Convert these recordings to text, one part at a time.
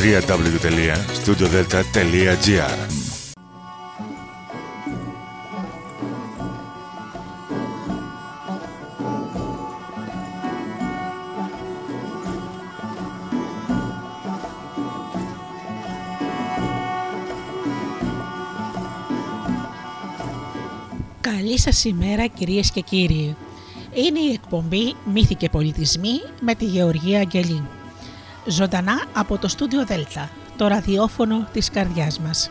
www.studiodelta.gr Καλή σας ημέρα κυρίες και κύριοι. Είναι η εκπομπή «Μύθοι και πολιτισμοί» με τη Γεωργία Αγγελή. Ζωντανά από το στούντιο Δέλτα, το ραδιόφωνο της καρδιάς μας.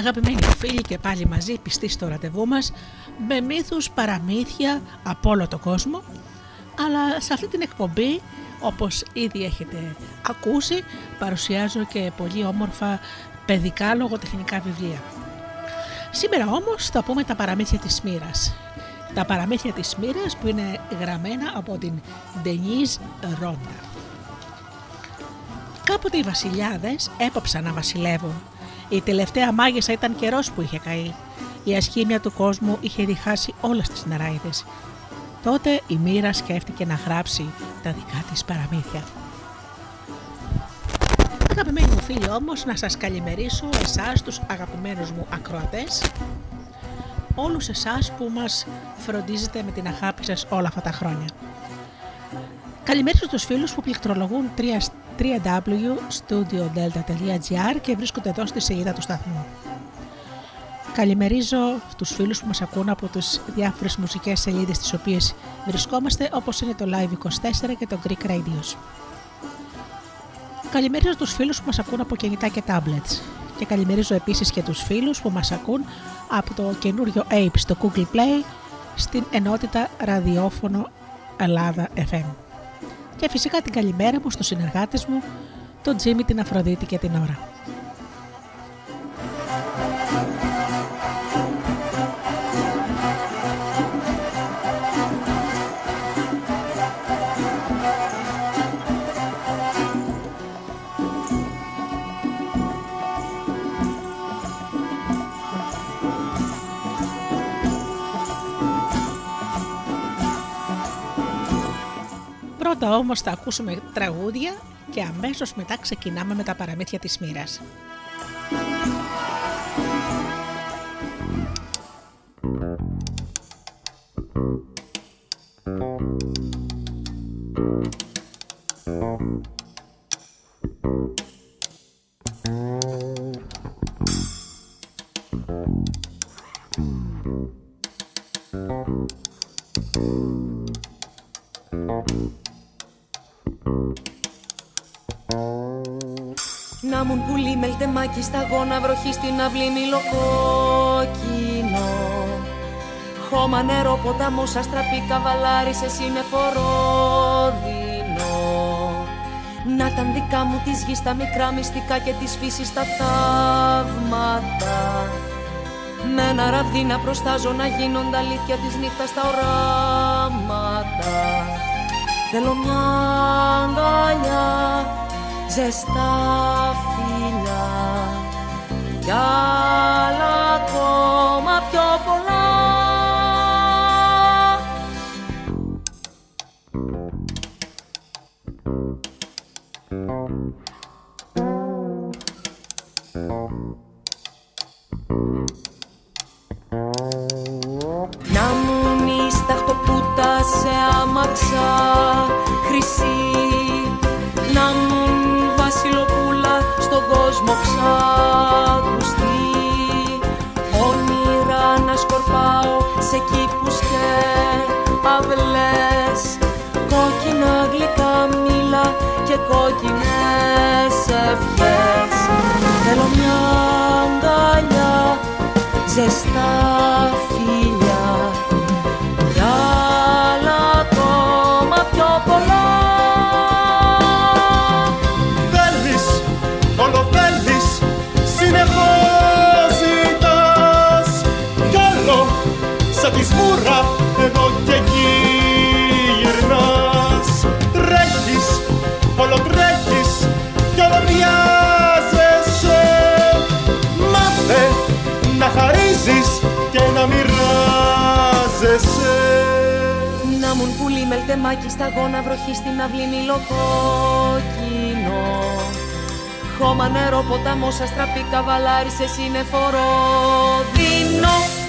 Αγαπημένοι φίλοι και πάλι μαζί πιστοί στο ραντεβού μας με μύθους, παραμύθια από όλο το κόσμο αλλά σε αυτή την εκπομπή όπως ήδη έχετε ακούσει παρουσιάζω και πολύ όμορφα παιδικά λογοτεχνικά βιβλία. Σήμερα όμως θα πούμε τα παραμύθια της Μοίρας. Τα παραμύθια της Μοίρας που είναι γραμμένα από την Ντενίζ Ρόντα. Κάποτε οι βασιλιάδες έπαψαν να βασιλεύουν η τελευταία μάγισσα ήταν καιρός που είχε καεί. Η ασχήμια του κόσμου είχε διχάσει όλες τις νεράιδες. Τότε η μοίρα σκέφτηκε να γράψει τα δικά της παραμύθια. Αγαπημένοι μου φίλοι όμως να σας καλημερίσω εσάς τους αγαπημένους μου ακροατές όλους εσάς που μας φροντίζετε με την αγάπη σας όλα αυτά τα χρόνια. Καλημερίζω τους φίλους που πληκτρολογούν τρία www.studiodelta.gr και βρίσκονται εδώ στη σελίδα του σταθμού. Καλημερίζω τους φίλους που μας ακούν από τις διάφορες μουσικές σελίδες τις οποίες βρισκόμαστε όπως είναι το Live24 και το Greek Radios. Καλημερίζω τους φίλους που μας ακούν από κινητά και tablets και καλημερίζω επίσης και τους φίλους που μας ακούν από το καινούριο Ape στο Google Play στην ενότητα ραδιόφωνο Ελλάδα FM και φυσικά την καλημέρα μου στους συνεργάτες μου, τον Τζίμι, την Αφροδίτη και την Ωρα. Πρώτα όμως θα ακούσουμε τραγούδια και αμέσως μετά ξεκινάμε με τα παραμύθια της μοίρας. Στα σταγόνα βροχή στην αυλή μιλοκόκκινο. Χώμα νερό ποταμός αστραπή καβαλάρι σε σύννεφο Να τα δικά μου της γης τα μικρά μυστικά και της φύσης τα θαύματα. Με ένα ραβδί να προστάζω να γίνονται αλήθεια της νύχτας τα οράματα. Θέλω μια αγκαλιά ζεστά φιλιά κι πουλί μελτεμάκι σταγόνα βροχή στην αυλή κόκκινο. Χώμα νερό ποταμός αστραπή καβαλάρι σε σύννεφο δίνω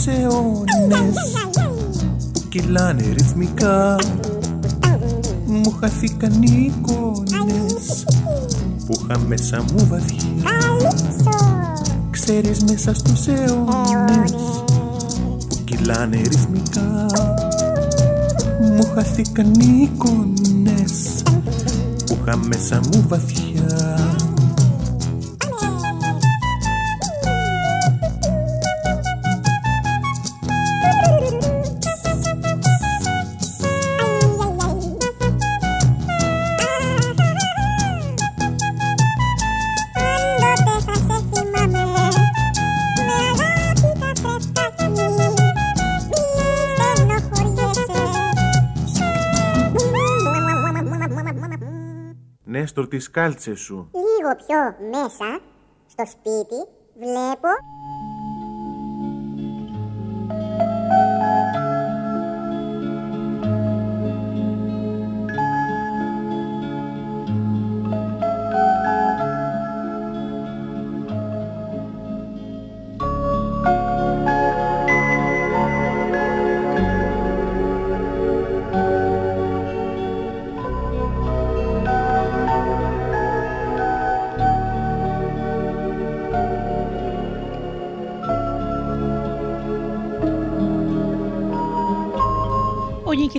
μέσα στους αιώνες που κυλάνε ρυθμικά. Μου χαθήκαν οι εικόνες. Που είχα μέσα μου βαθιά. Καλύψω Ξέρεις μέσα στους αιώνες. Που κυλάνε ρυθμικά. Μου χαθήκαν οι εικόνες. Που είχα μέσα μου βαθιά τις κάλτσες σου. Λίγο πιο μέσα στο σπίτι βλέπω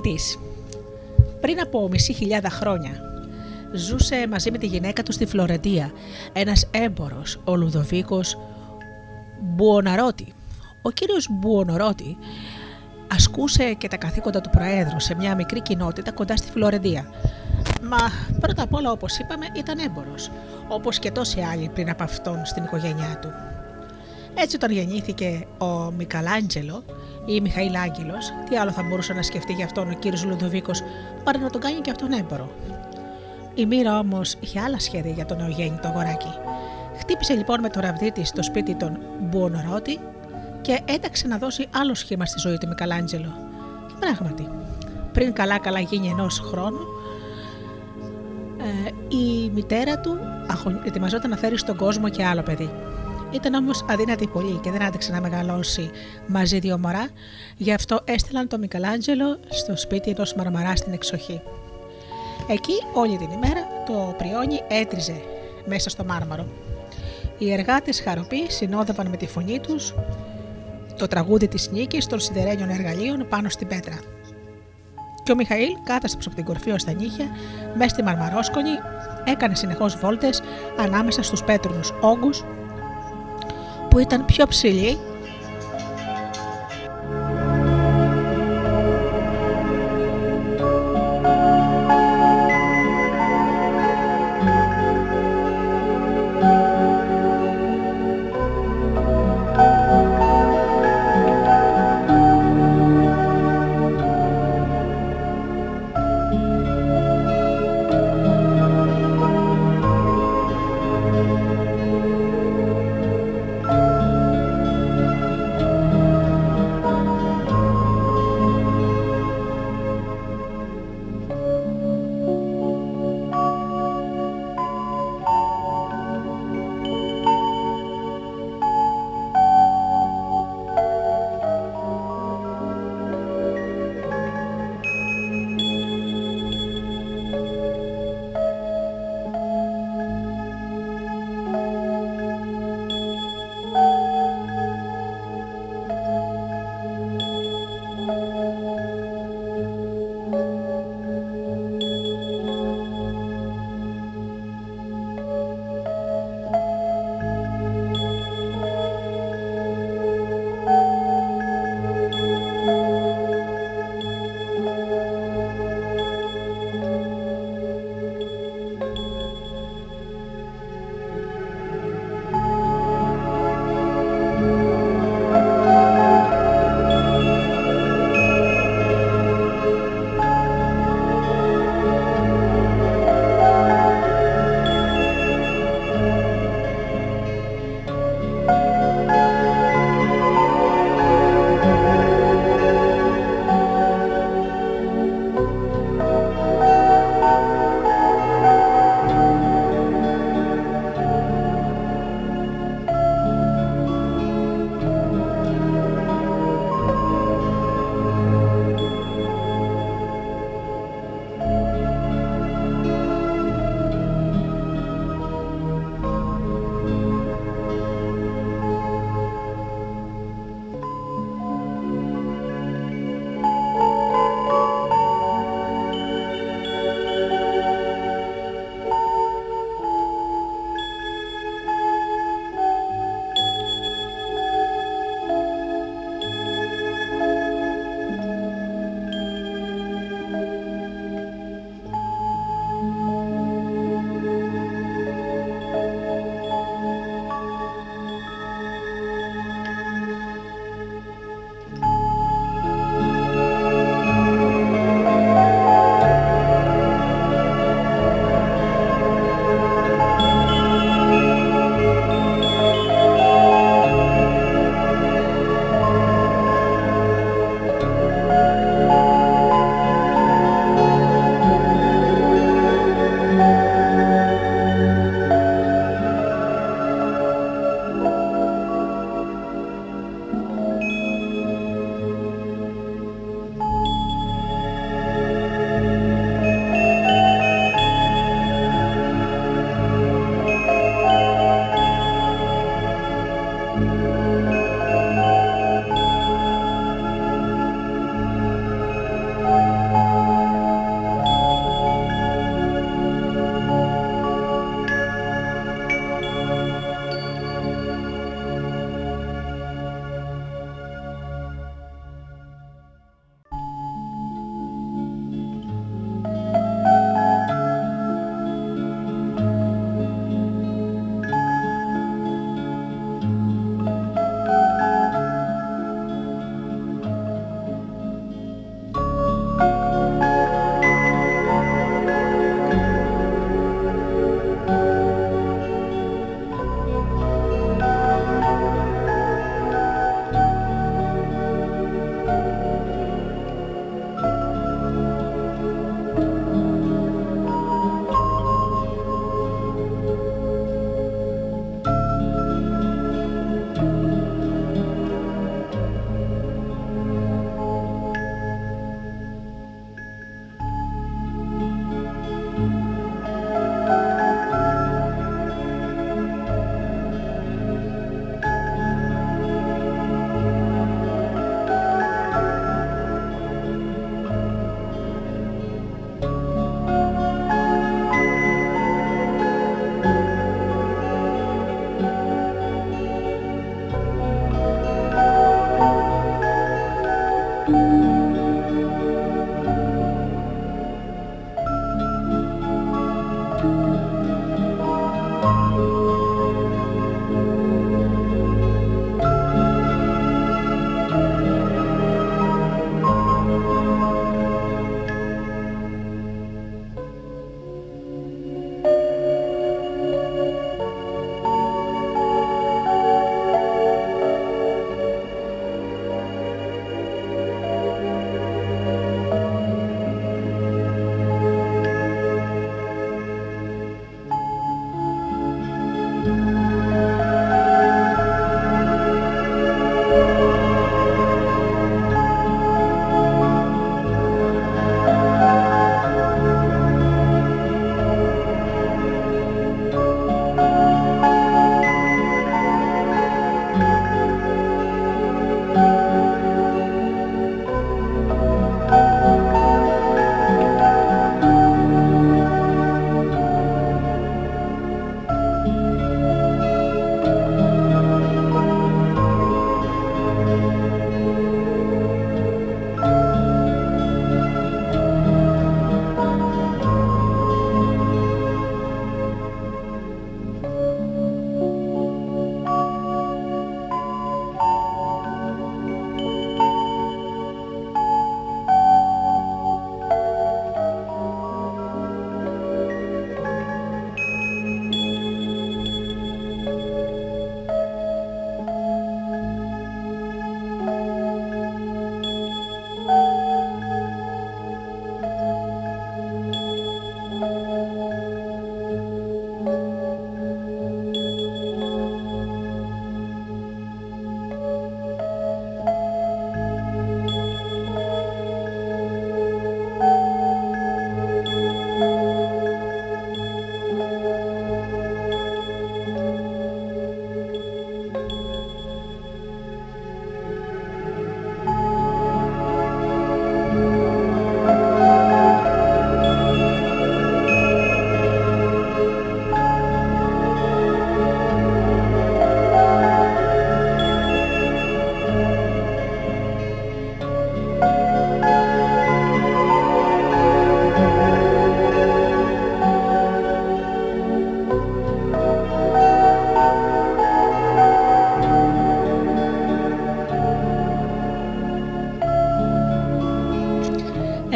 Ο νικητής. Πριν από μισή χιλιάδα χρόνια ζούσε μαζί με τη γυναίκα του στη Φλωρεντία ένας έμπορος, ο Λουδοβίκος Μπουοναρότη. Ο κύριος Μπουοναρότη ασκούσε και τα καθήκοντα του Προέδρου σε μια μικρή κοινότητα κοντά στη Φλωρεντία. Μα πρώτα απ' όλα όπως είπαμε ήταν έμπορος, όπως και τόσοι άλλοι πριν από αυτόν στην οικογένειά του. Έτσι όταν γεννήθηκε ο Μικαλάντζελο ή Μιχαήλ Άγγελος, τι άλλο θα μπορούσε να σκεφτεί για αυτόν ο κύριος Λουδοβίκος παρά να τον κάνει και αυτόν έμπορο. Η μοίρα όμως είχε άλλα σχέδια για το νεογέννητο αγοράκι. Χτύπησε λοιπόν με το ραβδί της στο σπίτι των Μπουονορότη και έταξε να δώσει άλλο σχήμα στη ζωή του Μικαλάντζελο. Και πράγματι, πριν καλά-καλά γίνει ενός χρόνου, ε, η μητέρα του αχω- ετοιμαζόταν να φέρει στον κόσμο και άλλο παιδί. Ήταν όμως αδύνατη πολύ και δεν άντεξε να μεγαλώσει μαζί δύο μωρά, γι' αυτό έστειλαν τον Μικαλάντζελο στο σπίτι ενός μαρμαρά στην εξοχή. Εκεί όλη την ημέρα το πριόνι έτριζε μέσα στο μάρμαρο. Οι εργάτες χαροποί συνόδευαν με τη φωνή τους το τραγούδι της νίκης των σιδερένιων εργαλείων πάνω στην πέτρα. Και ο Μιχαήλ κάτασταψε από την κορφή ως τα νύχια, μέσα στη μαρμαρόσκονη, έκανε συνεχώς βόλτες ανάμεσα στους πέτρινους όγκους που ήταν πιο ψηλοί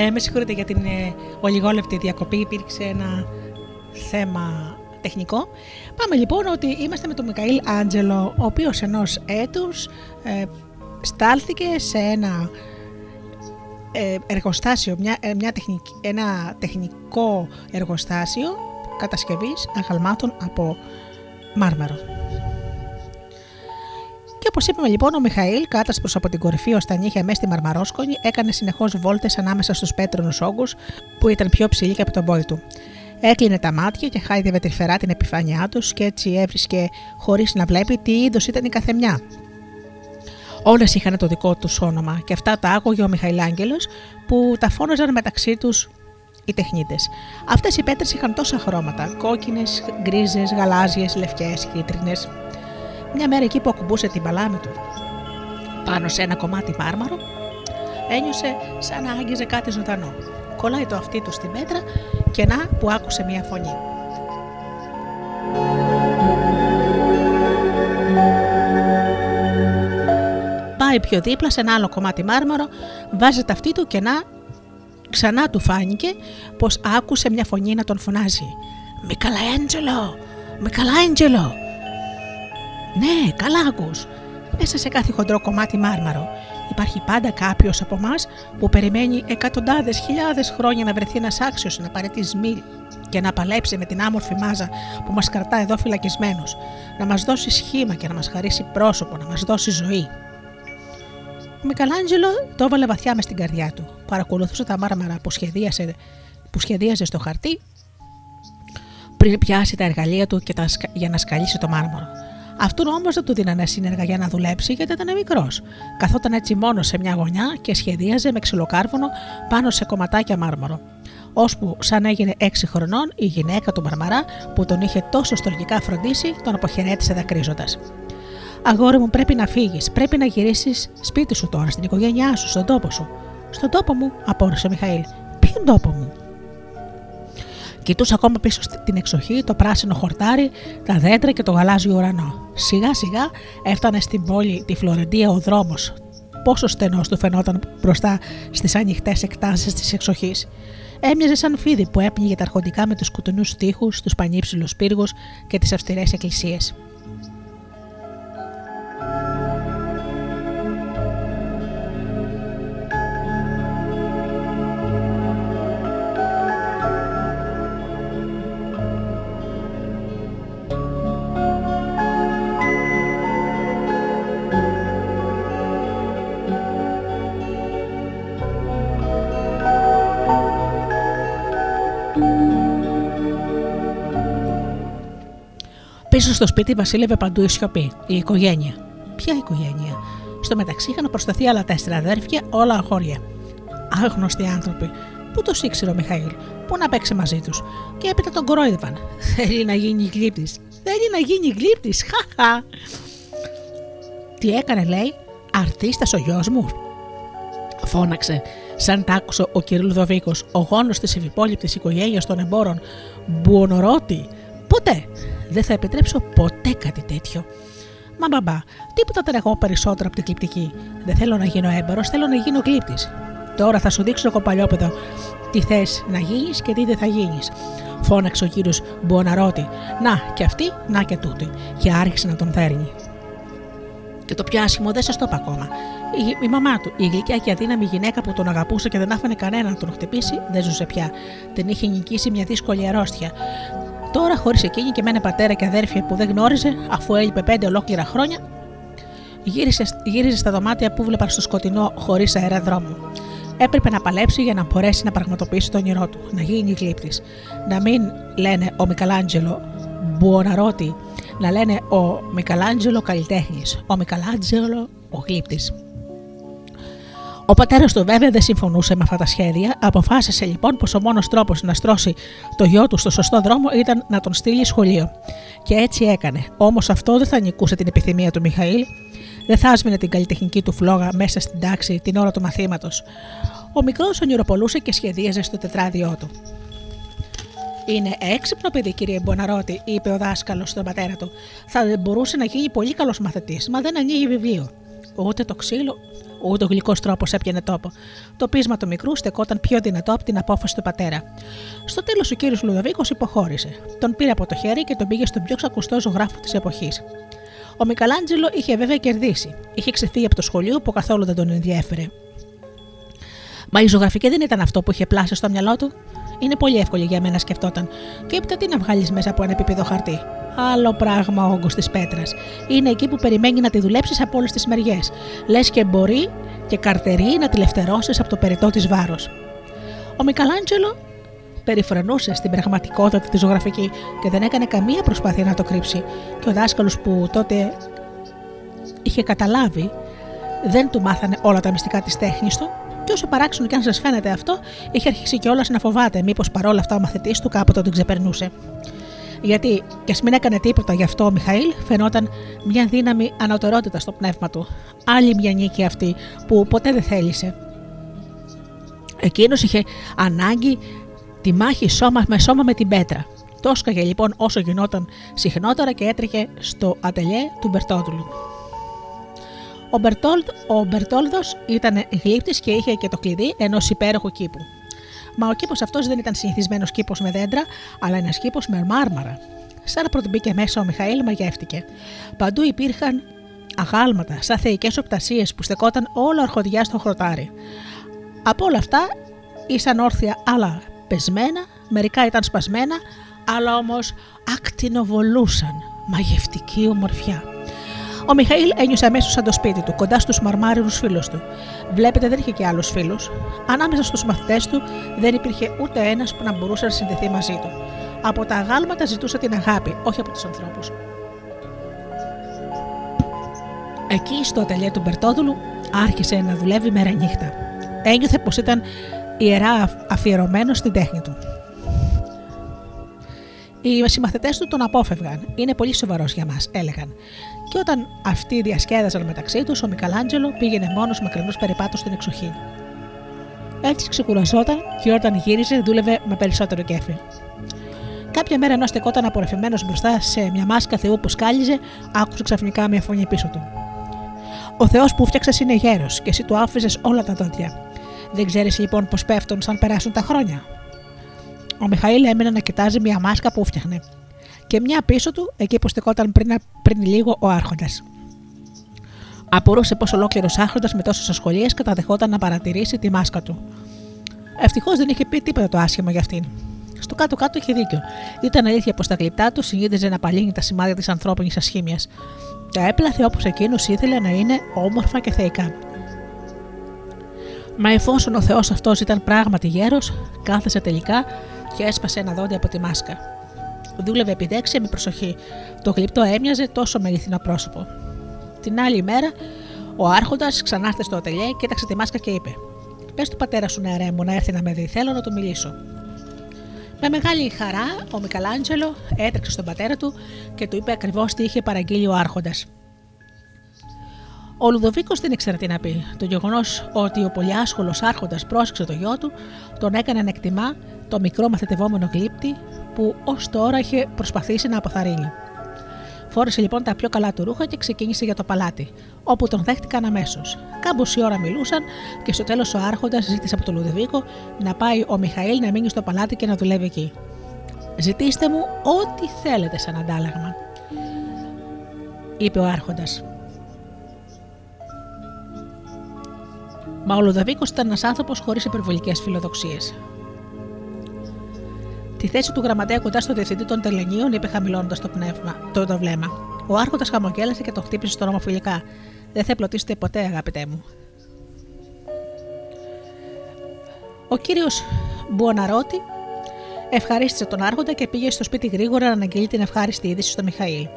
Ε, με συγχωρείτε για την ε, ολιγόλεπτη διακοπή, υπήρξε ένα θέμα τεχνικό. Πάμε λοιπόν ότι είμαστε με τον Μικαήλ Άντζελο, ο οποίος ενός έτους ε, στάλθηκε σε ένα ε, εργοστάσιο, μια, ε, μια τεχνική, ένα τεχνικό εργοστάσιο κατασκευής αγαλμάτων από μάρμαρο. Και όπως είπαμε λοιπόν, ο Μιχαήλ, κάτασπρο από την κορυφή ως τα νύχια μέσα στη Μαρμαρόσκονη, έκανε συνεχώς βόλτες ανάμεσα στους πέτρινου όγκους που ήταν πιο ψηλοί και από τον πόη του. Έκλεινε τα μάτια και χάιδευε τρυφερά την επιφάνειά τους και έτσι έβρισκε χωρίς να βλέπει τι είδος ήταν η καθεμιά. Όλες είχαν το δικό τους όνομα και αυτά τα άκουγε ο Μιχαηλάγγελος που τα φώναζαν μεταξύ τους οι τεχνίτες. Αυτές οι πέτρες είχαν τόσα χρώματα: κόκκινες, γκρίζες, γαλάζιες, λευκές, κίτρινες. Μια μέρα εκεί που ακουμπούσε την παλάμη του πάνω σε ένα κομμάτι μάρμαρο, ένιωσε σαν να άγγιζε κάτι ζωντανό. Κολλάει το αυτί του στη μέτρα και να που άκουσε μια φωνή. Πάει πιο δίπλα σε ένα άλλο κομμάτι μάρμαρο, βάζει τα αυτή του και να ξανά του φάνηκε πως άκουσε μια φωνή να τον φωνάζει «Μικαλαέντζελο! Μικαλαέντζελο!» «Ναι, καλά ακούς. Μέσα σε κάθε χοντρό κομμάτι μάρμαρο υπάρχει πάντα κάποιος από εμάς που περιμένει εκατοντάδες χιλιάδες χρόνια να βρεθεί ένας άξιος να πάρει τη σμήλ και να παλέψει με την άμορφη μάζα που μας κρατά εδώ φυλακισμένους, να μας δώσει σχήμα και να μας χαρίσει πρόσωπο, να μας δώσει ζωή. Ο Μικαλάντζελο το έβαλε βαθιά μες στην καρδιά του. Παρακολουθούσε τα μάρμαρα που, σχεδίασε, που σχεδίαζε στο χαρτί πριν πιάσει τα εργαλεία του και τα, για να σκαλίσει το μάρμαρο. Αυτόν όμως δεν του δίνανε σύνεργα για να δουλέψει γιατί ήταν μικρός. Καθόταν έτσι μόνο σε μια γωνιά και σχεδίαζε με ξυλοκάρβουνο πάνω σε κομματάκια μάρμαρο. Ώσπου, σαν έγινε 6 χρονών, η γυναίκα του Μαρμαρά, που τον είχε τόσο στοργικά φροντίσει, τον αποχαιρέτησε δακρύζοντας. Αγόρι μου, πρέπει να φύγεις. Πρέπει να γυρίσεις σπίτι σου τώρα, στην οικογένειά σου, στον τόπο σου. Στον τόπο μου, απόρρισε ο Μιχαήλ. Ποιον τόπο μου. Κοιτούσε ακόμα πίσω στην εξοχή το πράσινο χορτάρι, τα δέντρα και το γαλάζιο ουρανό. Σιγά σιγά έφτανε στην πόλη τη Φλωρεντία ο δρόμος. Πόσο στενός του φαινόταν μπροστά στις ανοιχτές εκτάσεις της εξοχής. Έμοιαζε σαν φίδι που έπνιγε τα αρχοντικά με τους κουτουνού τείχου, τους πανύψηλους πύργους και τις αυστηρές εκκλησίες. Πίσω στο σπίτι βασίλευε παντού η σιωπή, η οικογένεια. Ποια οικογένεια; Στο μεταξύ είχαν προσταθεί άλλα τέσσερα αδέρφια, όλα αγόρια. Άγνωστοι άνθρωποι. Πού το ήξερε ο Μιχαήλ, πού να παίξει μαζί τους; Και έπειτα τον κορόιδευαν. Θέλει να γίνει γλύπτης. Θέλει να γίνει γλύπτης. Χαχα. Τι έκανε, λέει, αρτίστας ο γιος μου. Φώναξε, σαν τ' άκουσε ο κ. Λουδοβίκος, ο γόνος της ευυπόλοιπτης οικογένειας των εμπόρων, Μπουονορώτη. Ποτέ, δεν θα επιτρέψω ποτέ κάτι τέτοιο. Μα μπαμπά, τίποτα δεν έχω περισσότερο από την κλειπτική. Δεν θέλω να γίνω έμπορο, θέλω να γίνω κλήπτη. Τώρα θα σου δείξω εγώ παλιόπαιδο τι θες να γίνεις και τι δεν θα γίνεις. Φώναξε ο κύριος Μποναρότη. Να και αυτή, να και τούτη. Και άρχισε να τον φέρνει. Και το πιάσιμο δεν σας το είπα ακόμα. Η, η μαμά του, η γλυκιά και αδύναμη γυναίκα που τον αγαπούσε και δεν άφηνε κανένα να τον χτυπήσει, δεν ζούσε πια. Την είχε νικήσει μια δύσκολη αρρώστια. Τώρα, χωρίς εκείνη και με ένα πατέρα και αδέρφια που δεν γνώριζε, αφού έλειπε πέντε ολόκληρα χρόνια, γύρισε, γύριζε στα δωμάτια που βλέπαν στο σκοτεινό χωρίς αέρα δρόμο. Έπρεπε να παλέψει για να μπορέσει να πραγματοποιήσει το όνειρό του, να γίνει γλύπτης. Να μην λένε ο Μικαλάντζελο Μπουοναρότη, να λένε ο Μικαλάντζελο καλλιτέχνης, ο Μικαλάντζελο ο γλύπτης. Ο πατέρας του βέβαια δεν συμφωνούσε με αυτά τα σχέδια. Αποφάσισε λοιπόν πως ο μόνος τρόπος να στρώσει το γιο του στο σωστό δρόμο ήταν να τον στείλει σχολείο. Και έτσι έκανε. Όμως αυτό δεν θα νικούσε την επιθυμία του Μιχαήλ. Δεν θα άσμηνε την καλλιτεχνική του φλόγα μέσα στην τάξη την ώρα του μαθήματος. Ο μικρός ονειροπολούσε και σχεδίαζε στο τετράδιό του. Είναι έξυπνο παιδί, κύριε Μποναρότη, είπε ο δάσκαλος στον πατέρα του. Θα μπορούσε να γίνει πολύ καλός μαθητής, μα δεν ανοίγει βιβλίο. Ούτε το ξύλο, Ούτε ο γλυκό τρόπος έπιανε τόπο. Το πείσμα του μικρού στεκόταν πιο δυνατό από την απόφαση του πατέρα. Στο τέλος ο κύριος Λουδοβίκος υποχώρησε. Τον πήρε από το χέρι και τον πήγε στον πιο ξακουστό ζωγράφο της εποχής. Ο Μικαλάντζελο είχε βέβαια κερδίσει. Είχε ξεφύγει από το σχολείο που καθόλου δεν τον ενδιέφερε. Μα η ζωγραφική δεν ήταν αυτό που είχε πλάσει στο μυαλό του. Είναι πολύ εύκολη για μένα, σκεφτόταν. Και έπειτα τι να βγάλεις μέσα από ένα επίπεδο χαρτί; Άλλο πράγμα ο όγκος της πέτρας. Είναι εκεί που περιμένει να τη δουλέψεις από όλες τις μεριές. Λες και μπορεί και καρτερεί να τη λευτερώσεις από το περιττό της βάρος. Ο Μικαλάντζελο περιφρονούσε στην πραγματικότητα τη ζωγραφική και δεν έκανε καμία προσπάθεια να το κρύψει. Και ο δάσκαλος που τότε είχε καταλάβει δεν του μάθανε όλα τα μυστικά της τέχνης του και όσο παράξενο και αν σας φαίνεται αυτό, είχε αρχίσει κιόλας να φοβάται μήπως παρόλα αυτά ο μαθητής του κάποτε τον ξεπερνούσε. Γιατί, κι ας μην έκανε τίποτα γι' αυτό ο Μιχαήλ, φαινόταν μια δύναμη ανωτερότητας στο πνεύμα του. Άλλη μια νίκη αυτή που ποτέ δεν θέλησε. Εκείνος είχε ανάγκη τη μάχη σώμα με σώμα με την πέτρα. Το λοιπόν όσο γινόταν συχνότερα και έτρεχε στο ατελιέ του Μπερτόδουλου. Ο, Μπερτόλδ, ο Μπερτόλδος ήταν γλύπτης και είχε και το κλειδί ενός υπέροχου κήπου. Μα ο κήπος αυτός δεν ήταν συνηθισμένος κήπος με δέντρα, αλλά ένας κήπος με μάρμαρα. Σαν πρώτη μπήκε μέσα, ο Μιχαήλ μαγεύτηκε. Παντού υπήρχαν αγάλματα, σαν θεϊκές οπτασίες που στεκόταν όλο αρχοντιά στο χρωτάρι. Από όλα αυτά ήσαν όρθια άλλα πεσμένα, μερικά ήταν σπασμένα, άλλα όμως ακτινοβολούσαν. Μαγευτική ομορφιά. Ο Μιχαήλ ένιωσε αμέσως σαν το σπίτι του, κοντά στους μαρμάριους φίλους του. Βλέπετε, δεν είχε και άλλους φίλους. Ανάμεσα στους μαθητές του δεν υπήρχε ούτε ένας που να μπορούσε να συνδεθεί μαζί του. Από τα αγάλματα ζητούσε την αγάπη, όχι από τους ανθρώπους. Εκεί, στο ατελείο του Μπερτόδουλου, άρχισε να δουλεύει μέρα νύχτα. Ένιωθε πως ήταν ιερά αφιερωμένος στην τέχνη του. Οι συμμαθητές του τον απόφευγαν. Είναι πολύ σοβαρός για μας, έλεγαν. Και όταν αυτοί διασκέδαζαν μεταξύ τους, ο Μικαλάντζελο πήγαινε μόνος μακρινούς περιπάτους στην εξοχή. Έτσι ξεκουραζόταν και όταν γύριζε δούλευε με περισσότερο κέφι. Κάποια μέρα ενώ στεκόταν απορρεφημένο μπροστά σε μια μάσκα Θεού που σκάλιζε, άκουσε ξαφνικά μια φωνή πίσω του. Ο Θεός που φτιάξες είναι γέρος και εσύ του άφησες όλα τα δόντια. Δεν ξέρεις λοιπόν πώς πέφτουν σαν περάσουν τα χρόνια. Ο Μιχαήλ έμεινε να κοιτάζει μια μάσκα που φτιάχνε και μια πίσω του, εκεί που στεκόταν πριν, πριν λίγο ο Άρχοντας. Απορούσε πως ολόκληρος Άρχοντας με τόσες ασχολίες καταδεχόταν να παρατηρήσει τη μάσκα του. Ευτυχώς δεν είχε πει τίποτα το άσχημα για αυτήν. Στο κάτω-κάτω είχε δίκιο. Ήταν αλήθεια πως τα γλυπτά του συνήθιζε να παλύνει τα σημάδια της ανθρώπινης ασχήμια. Τα έπλαθε όπως εκείνος ήθελε να είναι όμορφα και θεϊκά. Μα εφόσον ο Θεός αυτός ήταν πράγματι γέρος, κάθεσε τελικά και έσπασε ένα δόντι από τη μάσκα. Δούλευε επιδέξια με προσοχή. Το γλυπτό έμοιαζε τόσο με αληθινό πρόσωπο. Την άλλη μέρα, ο Άρχοντας ξανάρθε στο ατελιέ, κοίταξε τη μάσκα και είπε: Πες του πατέρα σου, νεαρέ μου, να έρθει να με δει. Θέλω να του μιλήσω. Με μεγάλη χαρά, ο Μικαλάντζελο έτρεξε στον πατέρα του και του είπε ακριβώς τι είχε παραγγείλει ο Άρχοντας. Ο Λουδοβίκος δεν ήξερε τι να πει. Το γεγονός ότι ο πολυάσχολο Άρχοντας πρόσεξε το γιο του τον έκανε να εκτιμά το μικρό μαθητευόμενο γλύπτη που ως τώρα είχε προσπαθήσει να αποθαρρύνει. Φόρεσε λοιπόν τα πιο καλά του ρούχα και ξεκίνησε για το παλάτι, όπου τον δέχτηκαν αμέσως. Κάμποση ώρα μιλούσαν και στο τέλος ο Άρχοντας ζήτησε από τον Λουδεβίκο να πάει ο Μιχαήλ να μείνει στο παλάτι και να δουλεύει εκεί. Ζητήστε μου ό,τι θέλετε σαν αντάλλαγμα, είπε ο Άρχοντας. Μα ο Λουδαβίκο ήταν ένας άνθρωπος χωρίς υπερβολικές φιλοδοξίες. Τη θέση του γραμματέα κοντά στο διευθυντή των τελενίων είπε χαμηλώνοντας το, πνεύμα, το, το βλέμμα. Ο Άρχοντας χαμογέλασε και το χτύπησε στο ρώμα φιλικά. Δεν θα πλωτίσετε ποτέ, αγαπητέ μου. Ο κύριος Μπουοναρότη ευχαρίστησε τον Άρχοντα και πήγε στο σπίτι γρήγορα να αναγγείλει την ευχάριστη είδηση στο Μιχαήλ.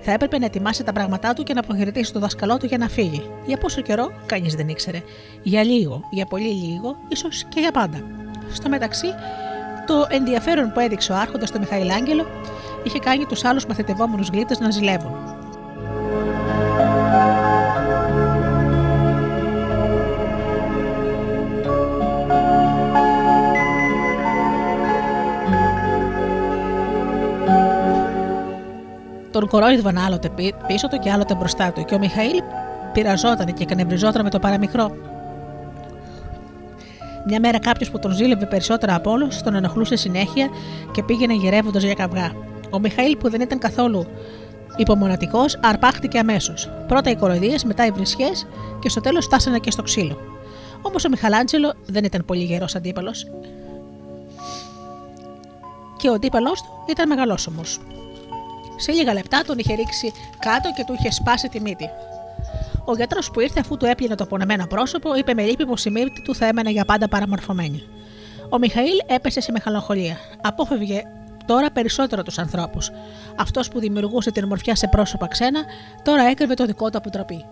Θα έπρεπε να ετοιμάσει τα πράγματά του και να αποχαιρετήσει το δάσκαλό του για να φύγει. Για πόσο καιρό, κανείς δεν ήξερε. Για λίγο, για πολύ λίγο, ίσως και για πάντα. Στο μεταξύ, το ενδιαφέρον που έδειξε ο Άρχοντας στο Μιχαήλ Άγγελο είχε κάνει τους άλλους μαθητευόμενους γλίτες να ζηλεύουν. Τον κορόιδευαν άλλοτε πίσω του και άλλοτε μπροστά του και ο Μιχαήλ πειραζόταν και εκνευριζόταν με το παραμικρό. Μια μέρα κάποιος που τον ζήλευε περισσότερα από όλους τον ενοχλούσε συνέχεια και πήγαινε γυρεύοντας για καυγά. Ο Μιχαήλ που δεν ήταν καθόλου υπομονατικό, αρπάχτηκε αμέσως. Πρώτα οι κοροϊδίες, μετά οι βρισχές και στο τέλος φτάσανε και στο ξύλο. Όμως ο Μιχαλάντζελο δεν ήταν πολύ γερός αντίπαλος. Και ο αντίπαλός του ήταν μεγαλόσωμος. Σε λίγα λεπτά τον είχε ρίξει κάτω και του είχε σπάσει τη μύτη. Ο γιατρός που ήρθε αφού του έπλυνε το πονεμένο πρόσωπο, είπε με λύπη πως η μύτη του θα έμενε για πάντα παραμορφωμένη. Ο Μιχαήλ έπεσε σε μεχαλοχολία. Απόφευγε τώρα περισσότερο τους ανθρώπους. Αυτός που δημιουργούσε την ομορφιά σε πρόσωπα ξένα, τώρα έκρυβε το δικό του αποτροπή.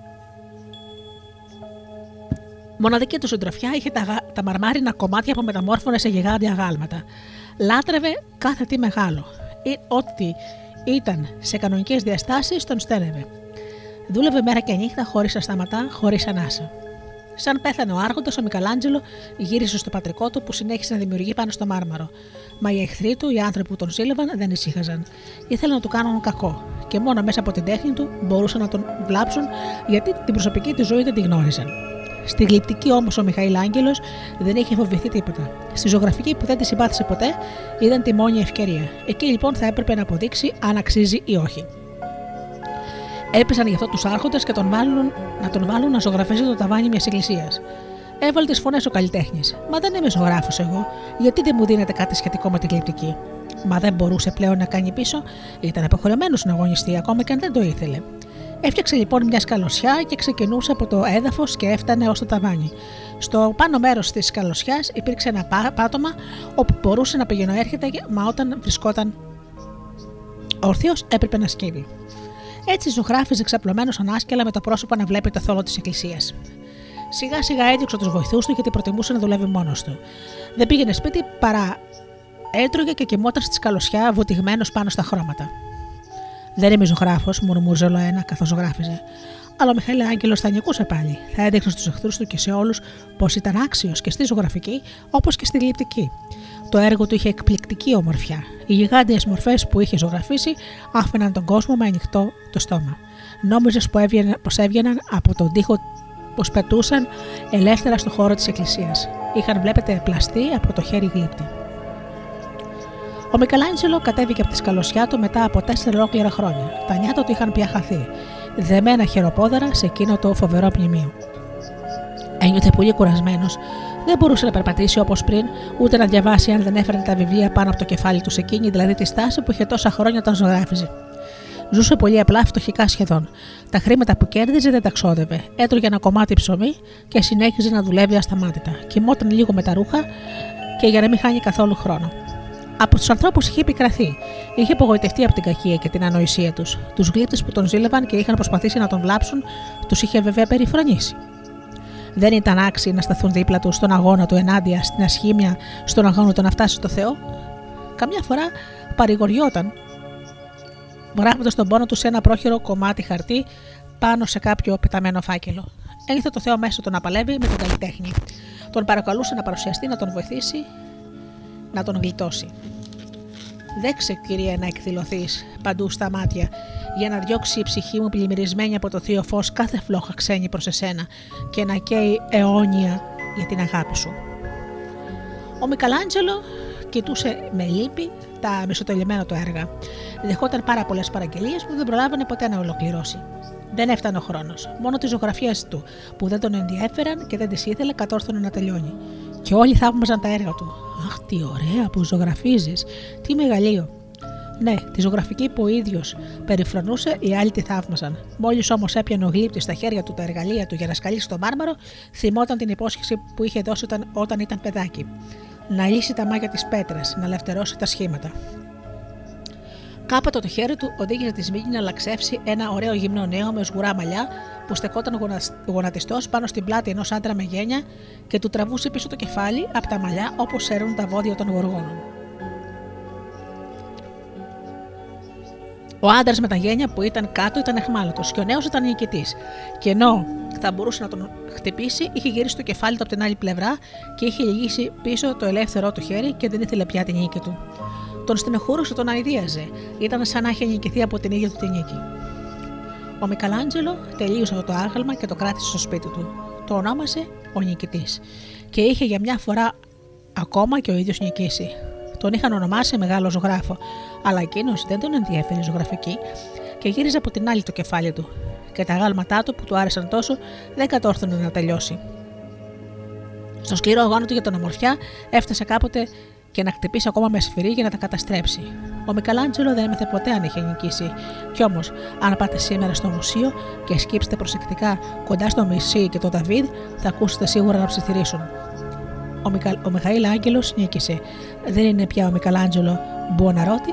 Μοναδική του συντροφιά είχε τα, τα μαρμάρινα κομμάτια που μεταμόρφωνε σε γιγάντια γάλματα. Λάτρευε κάθε τι μεγάλο. Ή, ό,τι ήταν σε κανονικές διαστάσεις τον στέλνευε. Δούλευε μέρα και νύχτα χωρίς να σταματά, χωρίς ανάσα. Σαν πέθανε ο Άρχοντα, ο Μικαλάντζελο γύρισε στο πατρικό του που συνέχισε να δημιουργεί πάνω στο μάρμαρο. Μα οι εχθροί του, οι άνθρωποι που τον σύλλευαν, δεν ησύχαζαν. Ήθελαν να του κάνουν κακό και μόνο μέσα από την τέχνη του μπορούσαν να τον βλάψουν γιατί την προσωπική του ζωή δεν τη γνώριζαν. Στη γλυπτική όμως ο Μιχαήλ Άγγελος δεν είχε φοβηθεί τίποτα. Στη ζωγραφική που δεν τη συμπάθησε ποτέ ήταν τη μόνη ευκαιρία. Εκεί λοιπόν θα έπρεπε να αποδείξει αν αξίζει ή όχι. Έπεσαν γι' αυτό τους άρχοντες και τον βάλουν, να τον βάλουν να ζωγραφίζει το ταβάνι μιας εκκλησίας. Έβαλε τις φωνές ο καλλιτέχνης. Μα δεν είμαι ζωγράφος εγώ, γιατί δεν μου δίνετε κάτι σχετικό με την γλυπτική; Μα δεν μπορούσε πλέον να κάνει πίσω, ήταν αποχωρεμένος να αγωνιστεί ακόμα και αν δεν το ήθελε. Έφτιαξε λοιπόν μια σκαλωσιά και ξεκινούσε από το έδαφος και έφτανε ως το ταβάνι. Στο πάνω μέρος της σκαλωσιάς υπήρξε ένα πάτωμα όπου μπορούσε να πηγαίνει έρχεται, μα όταν βρισκόταν όρθιος έπρεπε να σκύβει. Έτσι ζωγράφιζε ξαπλωμένο ανάσκελα με το πρόσωπο να βλέπει το θόλο της εκκλησίας. Σιγά σιγά έδιωξε τους βοηθούς του γιατί προτιμούσε να δουλεύει μόνος του. Δεν πήγαινε σπίτι παρά έτρωγε και κοιμόταν στη σκαλωσιά βουτυγμένος πάνω στα χρώματα. Δεν είμαι ζωγράφος, μουρμούριζε όλο ένα καθώς ζωγράφιζε. Αλλά ο Μιχαήλ Άγγελος θα νικούσε πάλι. Θα έδειχνε στους εχθρούς του και σε όλους πως ήταν άξιος και στη ζωγραφική όπως και στη γλυπτική. Το έργο του είχε εκπληκτική ομορφιά. Οι γιγάντιες μορφές που είχε ζωγραφίσει άφηναν τον κόσμο με ανοιχτό το στόμα. Νόμιζες πως έβγαιναν από τον τοίχο πως πετούσαν ελεύθερα στο χώρο της εκκλησίας. Είχαν, βλέπετε, πλαστεί από το χέρι γλύπτη. Ο Μικαλάντζελο κατέβηκε από τη σκαλωσιά του μετά από τέσσερα ολόκληρα χρόνια. Τα νιάτα του είχαν πια χαθεί, δεμένα χεροπόδαρα σε εκείνο το φοβερό μνημείο. Ένιωθε πολύ κουρασμένος. Δεν μπορούσε να περπατήσει όπως πριν, ούτε να διαβάσει αν δεν έφερε τα βιβλία πάνω από το κεφάλι του σε εκείνη, δηλαδή τη στάση που είχε τόσα χρόνια όταν ζωγράφιζε. Ζούσε πολύ απλά, φτωχικά σχεδόν. Τα χρήματα που κέρδιζε δεν τα ξόδευε. Έτρωγε ένα κομμάτι ψωμί και συνέχιζε να δουλεύει ασταμάτητα. Κοιμόταν λίγο με τα ρούχα και για να μην χάνει καθόλου χρόνο. Από τους ανθρώπους είχε επικραθεί. Είχε απογοητευτεί από την κακία και την ανοησία τους. Τους γλύπτες που τον ζήλευαν και είχαν προσπαθήσει να τον βλάψουν, τους είχε βέβαια περιφρονήσει. Δεν ήταν άξιοι να σταθούν δίπλα τους στον αγώνα του ενάντια στην ασχήμια, στον αγώνα του να φτάσει στο Θεό. Καμιά φορά παρηγοριόταν, γράφοντα τον πόνο του σε ένα πρόχειρο κομμάτι χαρτί πάνω σε κάποιο πεταμένο φάκελο. Ένιωθε το Θεό μέσα του να παλεύει με τον καλλιτέχνη. Τον παρακαλούσε να παρουσιαστεί, να τον βοηθήσει, να τον γλιτώσει. Δέξε, κυρία, να εκδηλωθείς παντού στα μάτια, για να διώξει η ψυχή μου πλημμυρισμένη από το θείο φως κάθε φλόχα ξένη προς εσένα και να καίει αιώνια για την αγάπη σου. Ο Μικαλάντζελο κοιτούσε με λύπη τα μισοτελειμένα του έργα. Δεχόταν πάρα πολλές παραγγελίες που δεν προλάβανε ποτέ να ολοκληρώσει. Δεν έφτανε ο χρόνος. Μόνο τι ζωγραφιές του, που δεν τον ενδιέφεραν και δεν τις ήθελε, κατόρθωνε να τελειώνει. Και όλοι θαύμαζαν τα έργα του. Αχ, τι ωραία που ζωγραφίζεις, τι μεγαλείο. Ναι, τη ζωγραφική που ο ίδιος περιφρονούσε, οι άλλοι τη θαύμαζαν. Μόλις όμως έπιανε ο γλύπτης στα χέρια του τα εργαλεία του για να σκαλίσει το μάρμαρο, θυμόταν την υπόσχεση που είχε δώσει όταν, όταν ήταν παιδάκι. Να λύσει τα μάγια της πέτρας, να ελευθερώσει τα σχήματα. Κάποτε το χέρι του οδήγησε τη Σμίγη να λαξεύσει ένα ωραίο γυμνό νέο με σγουρά μαλλιά που στεκόταν γονατιστός πάνω στην πλάτη ενός άντρα με γένια και του τραβούσε πίσω το κεφάλι από τα μαλλιά όπως σέρουν τα βόδια των γοργόνων. Ο άντρας με τα γένια που ήταν κάτω ήταν εχμάλωτος και ο νέος ήταν νικητής. Και ενώ θα μπορούσε να τον χτυπήσει, είχε γυρίσει το κεφάλι του από την άλλη πλευρά και είχε λυγίσει πίσω το ελεύθερό του χέρι και δεν ήθελε πια την νίκη του. Τον στενεχούρωσε, τον αηδίαζε. Ήταν σαν να είχε νικηθεί από την ίδια του τη νίκη. Ο Μικαλάντζελο τελείωσε αυτό το άγαλμα και το κράτησε στο σπίτι του. Το ονόμασε ο νικητής και είχε για μια φορά ακόμα και ο ίδιος νικήσει. Τον είχαν ονομάσει μεγάλο ζωγράφο, αλλά εκείνος δεν τον ενδιαφέρει η ζωγραφική και γύριζε από την άλλη το κεφάλι του. Και τα γάλματά του που του άρεσαν τόσο δεν κατόρθωνε να τελειώσει. Στο σκληρό αγώνα του για τον ομορφιά έφτασε κάποτε και να χτυπήσει ακόμα με σφυρί για να τα καταστρέψει. Ο Μικαλάντζελο δεν έμαθε ποτέ αν είχε νικήσει. Κι όμως, αν πάτε σήμερα στο μουσείο και σκύψετε προσεκτικά κοντά στο Μισή και το Δαβίδ, θα ακούσετε σίγουρα να ψιθυρίσουν. Ο, Μικα... ο Μιχαήλ Άγγελος νίκησε. Δεν είναι πια ο Μικαλάντζελο Μπουοναρότη,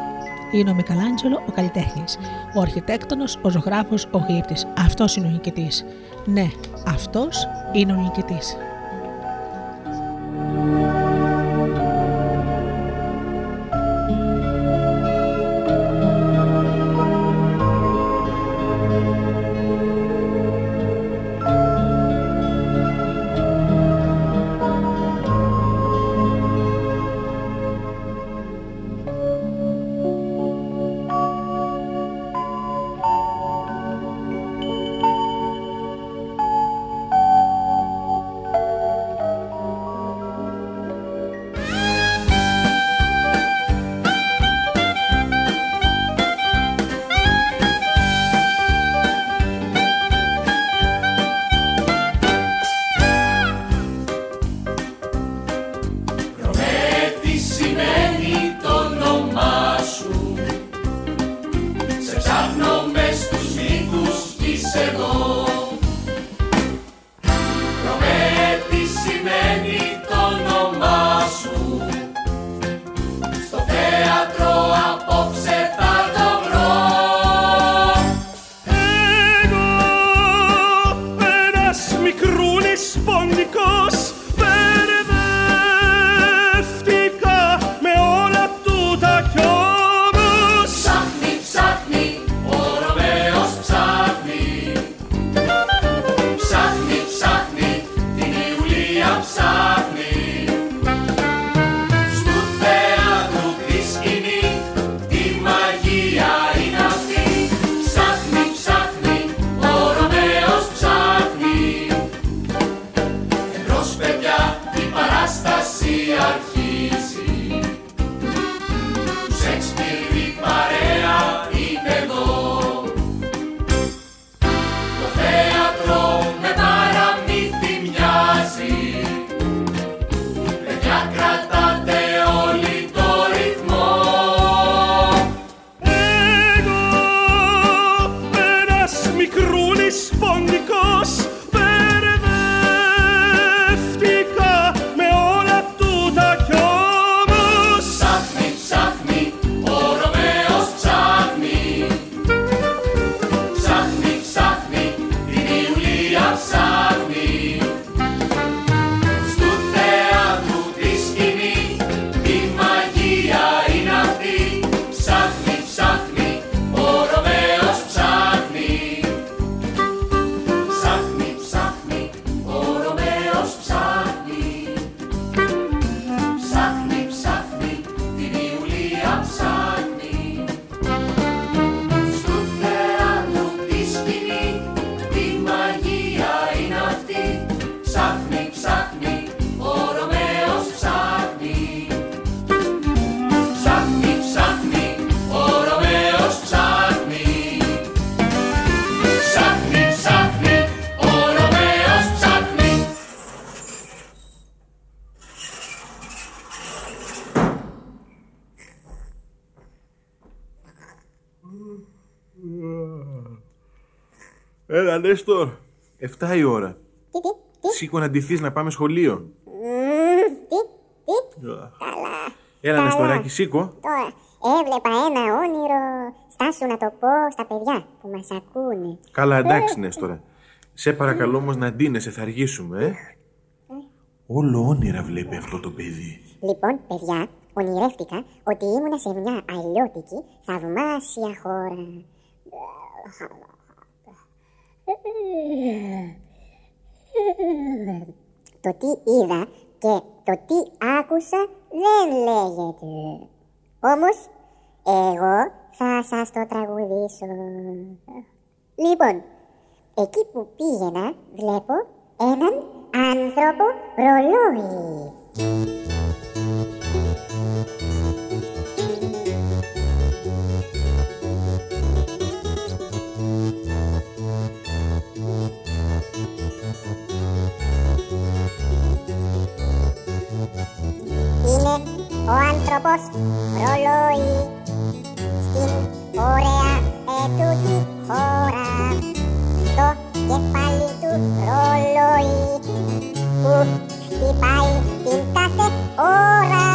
είναι ο Μικαλάντζελο ο καλλιτέχνης. Ο αρχιτέκτονος, ο ζωγράφος, ο γλύπτης. Αυτός είναι ο νικητής. Ναι, αυτός είναι ο νικητής. Έλα, Νέστορ. 7 η ώρα. Τι, τι, τι, Σήκω να ντυθείς να πάμε σχολείο. μμμ, τι, τι, καλά. Έλα, Νεστοράκι, σήκω. Τώρα, έβλεπα ένα όνειρο. Στάσου να το πω στα παιδιά που μας ακούνε. Καλά, εντάξει, Νέστορα. Σε παρακαλώ όμως να ντύνεσαι, θα αργήσουμε, ε. Όλο όνειρα βλέπει αυτό το παιδί. Λοιπόν, παιδιά, ονειρεύτηκα ότι ήμουνα σε μια αλλιώτικη, θαυμάσια χώρα. Το τι είδα και το τι άκουσα δεν λέγεται. Όμως, εγώ θα σας το τραγουδήσω. Λοιπόν, εκεί που πήγαινα βλέπω έναν άνθρωπο ρολόι. Ο άνθρωπος ρολόι στην ωραία ετούτη χώρα το κεφάλι του ρολόι που χτυπάει την κάθε ώρα.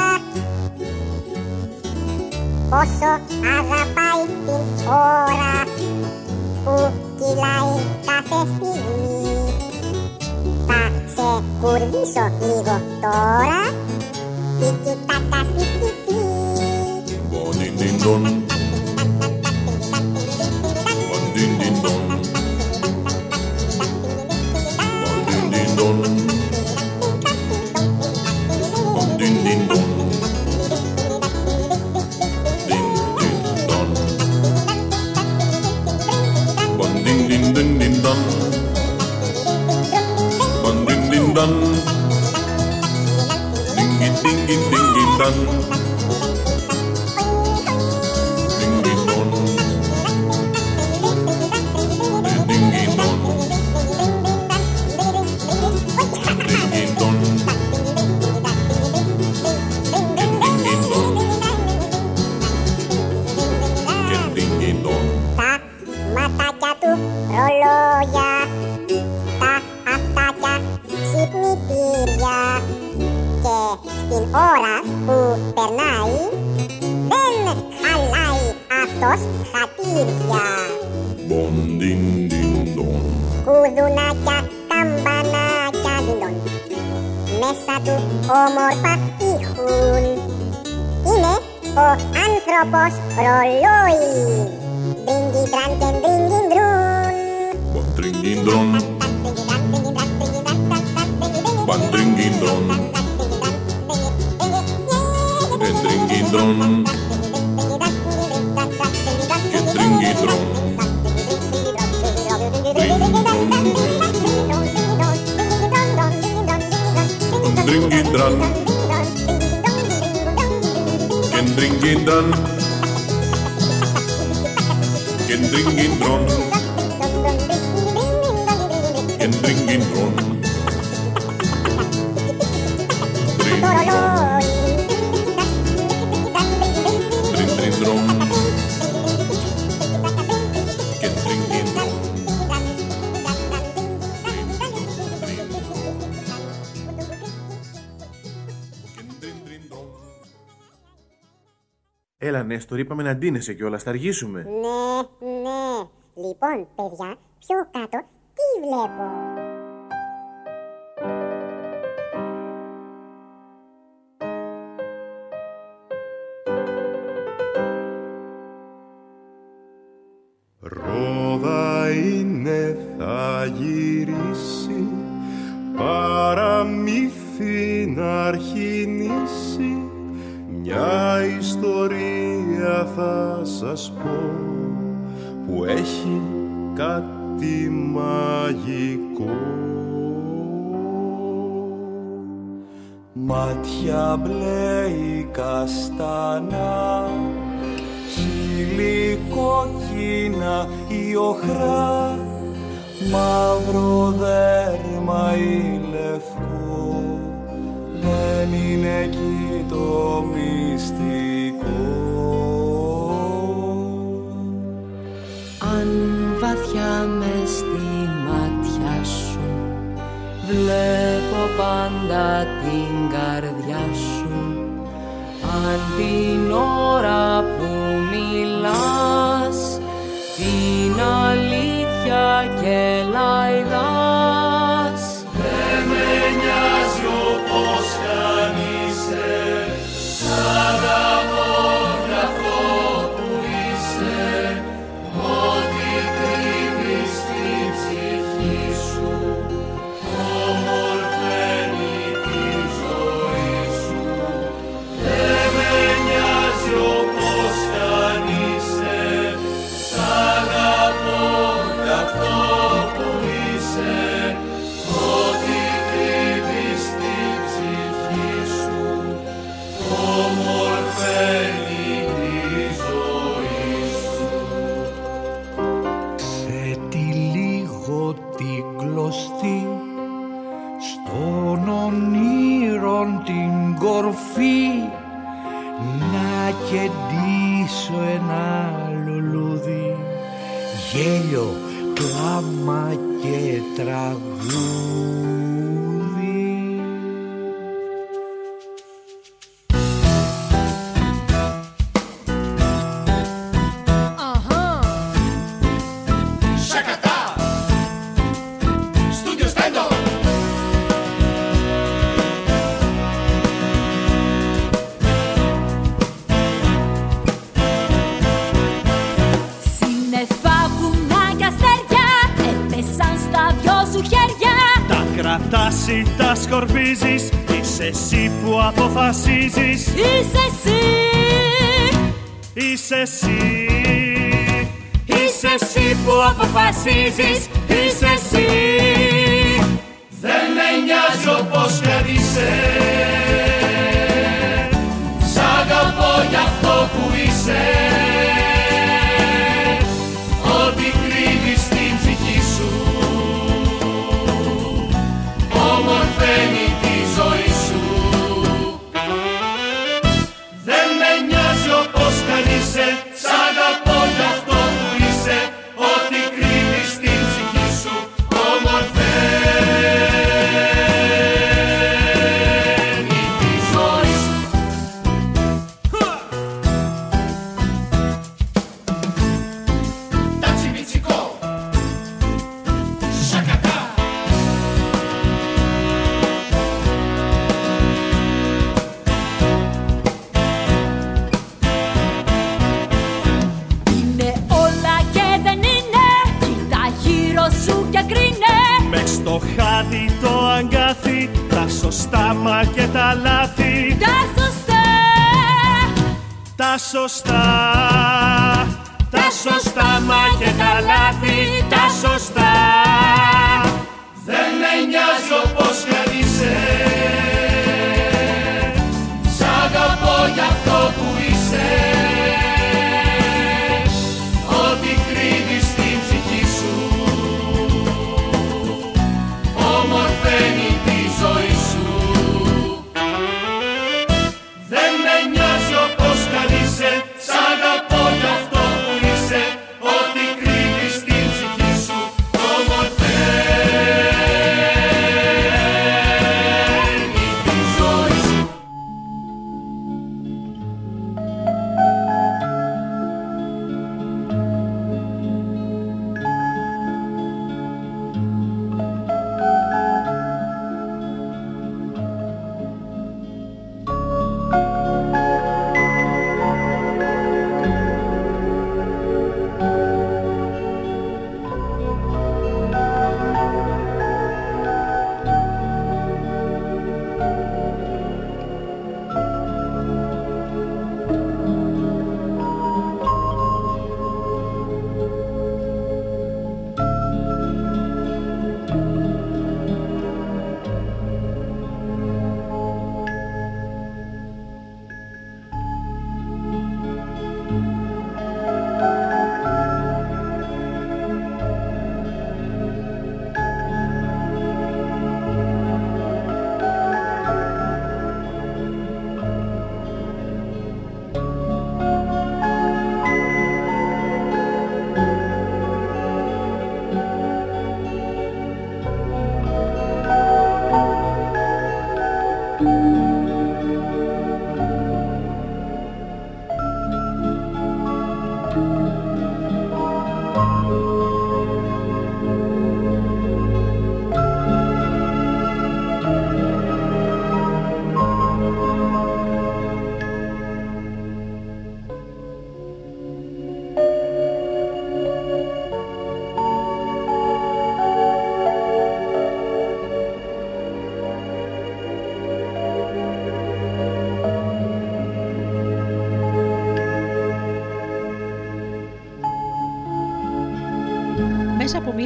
Πόσο αγαπάει την ώρα που κυλάει κάθε στιγμή. Θα σε κουρδίσω λίγο τώρα Din din don. Kendring, gehen dann, Kindring gehen dran, Kindring gehen dran. Έλα, Νέστορ, είπαμε να ντύνεσαι κιόλας, θα αργήσουμε. Ναι, ναι Λοιπόν, παιδιά, πιο κάτω τι βλέπω; Σας πω που έχει κάτι μαγικό. Μάτια μπλε ή καστανά χείλη κόκκινα ή οχρά μαύρο δέρμα ή λευκό. Δεν είναι εκεί το μυστικό βαθιά με στη μάτια σου. Βλέπω πάντα την καρδιά σου. Αν την ώρα που μιλάς Την αλήθεια και λαϊδάς και Franceses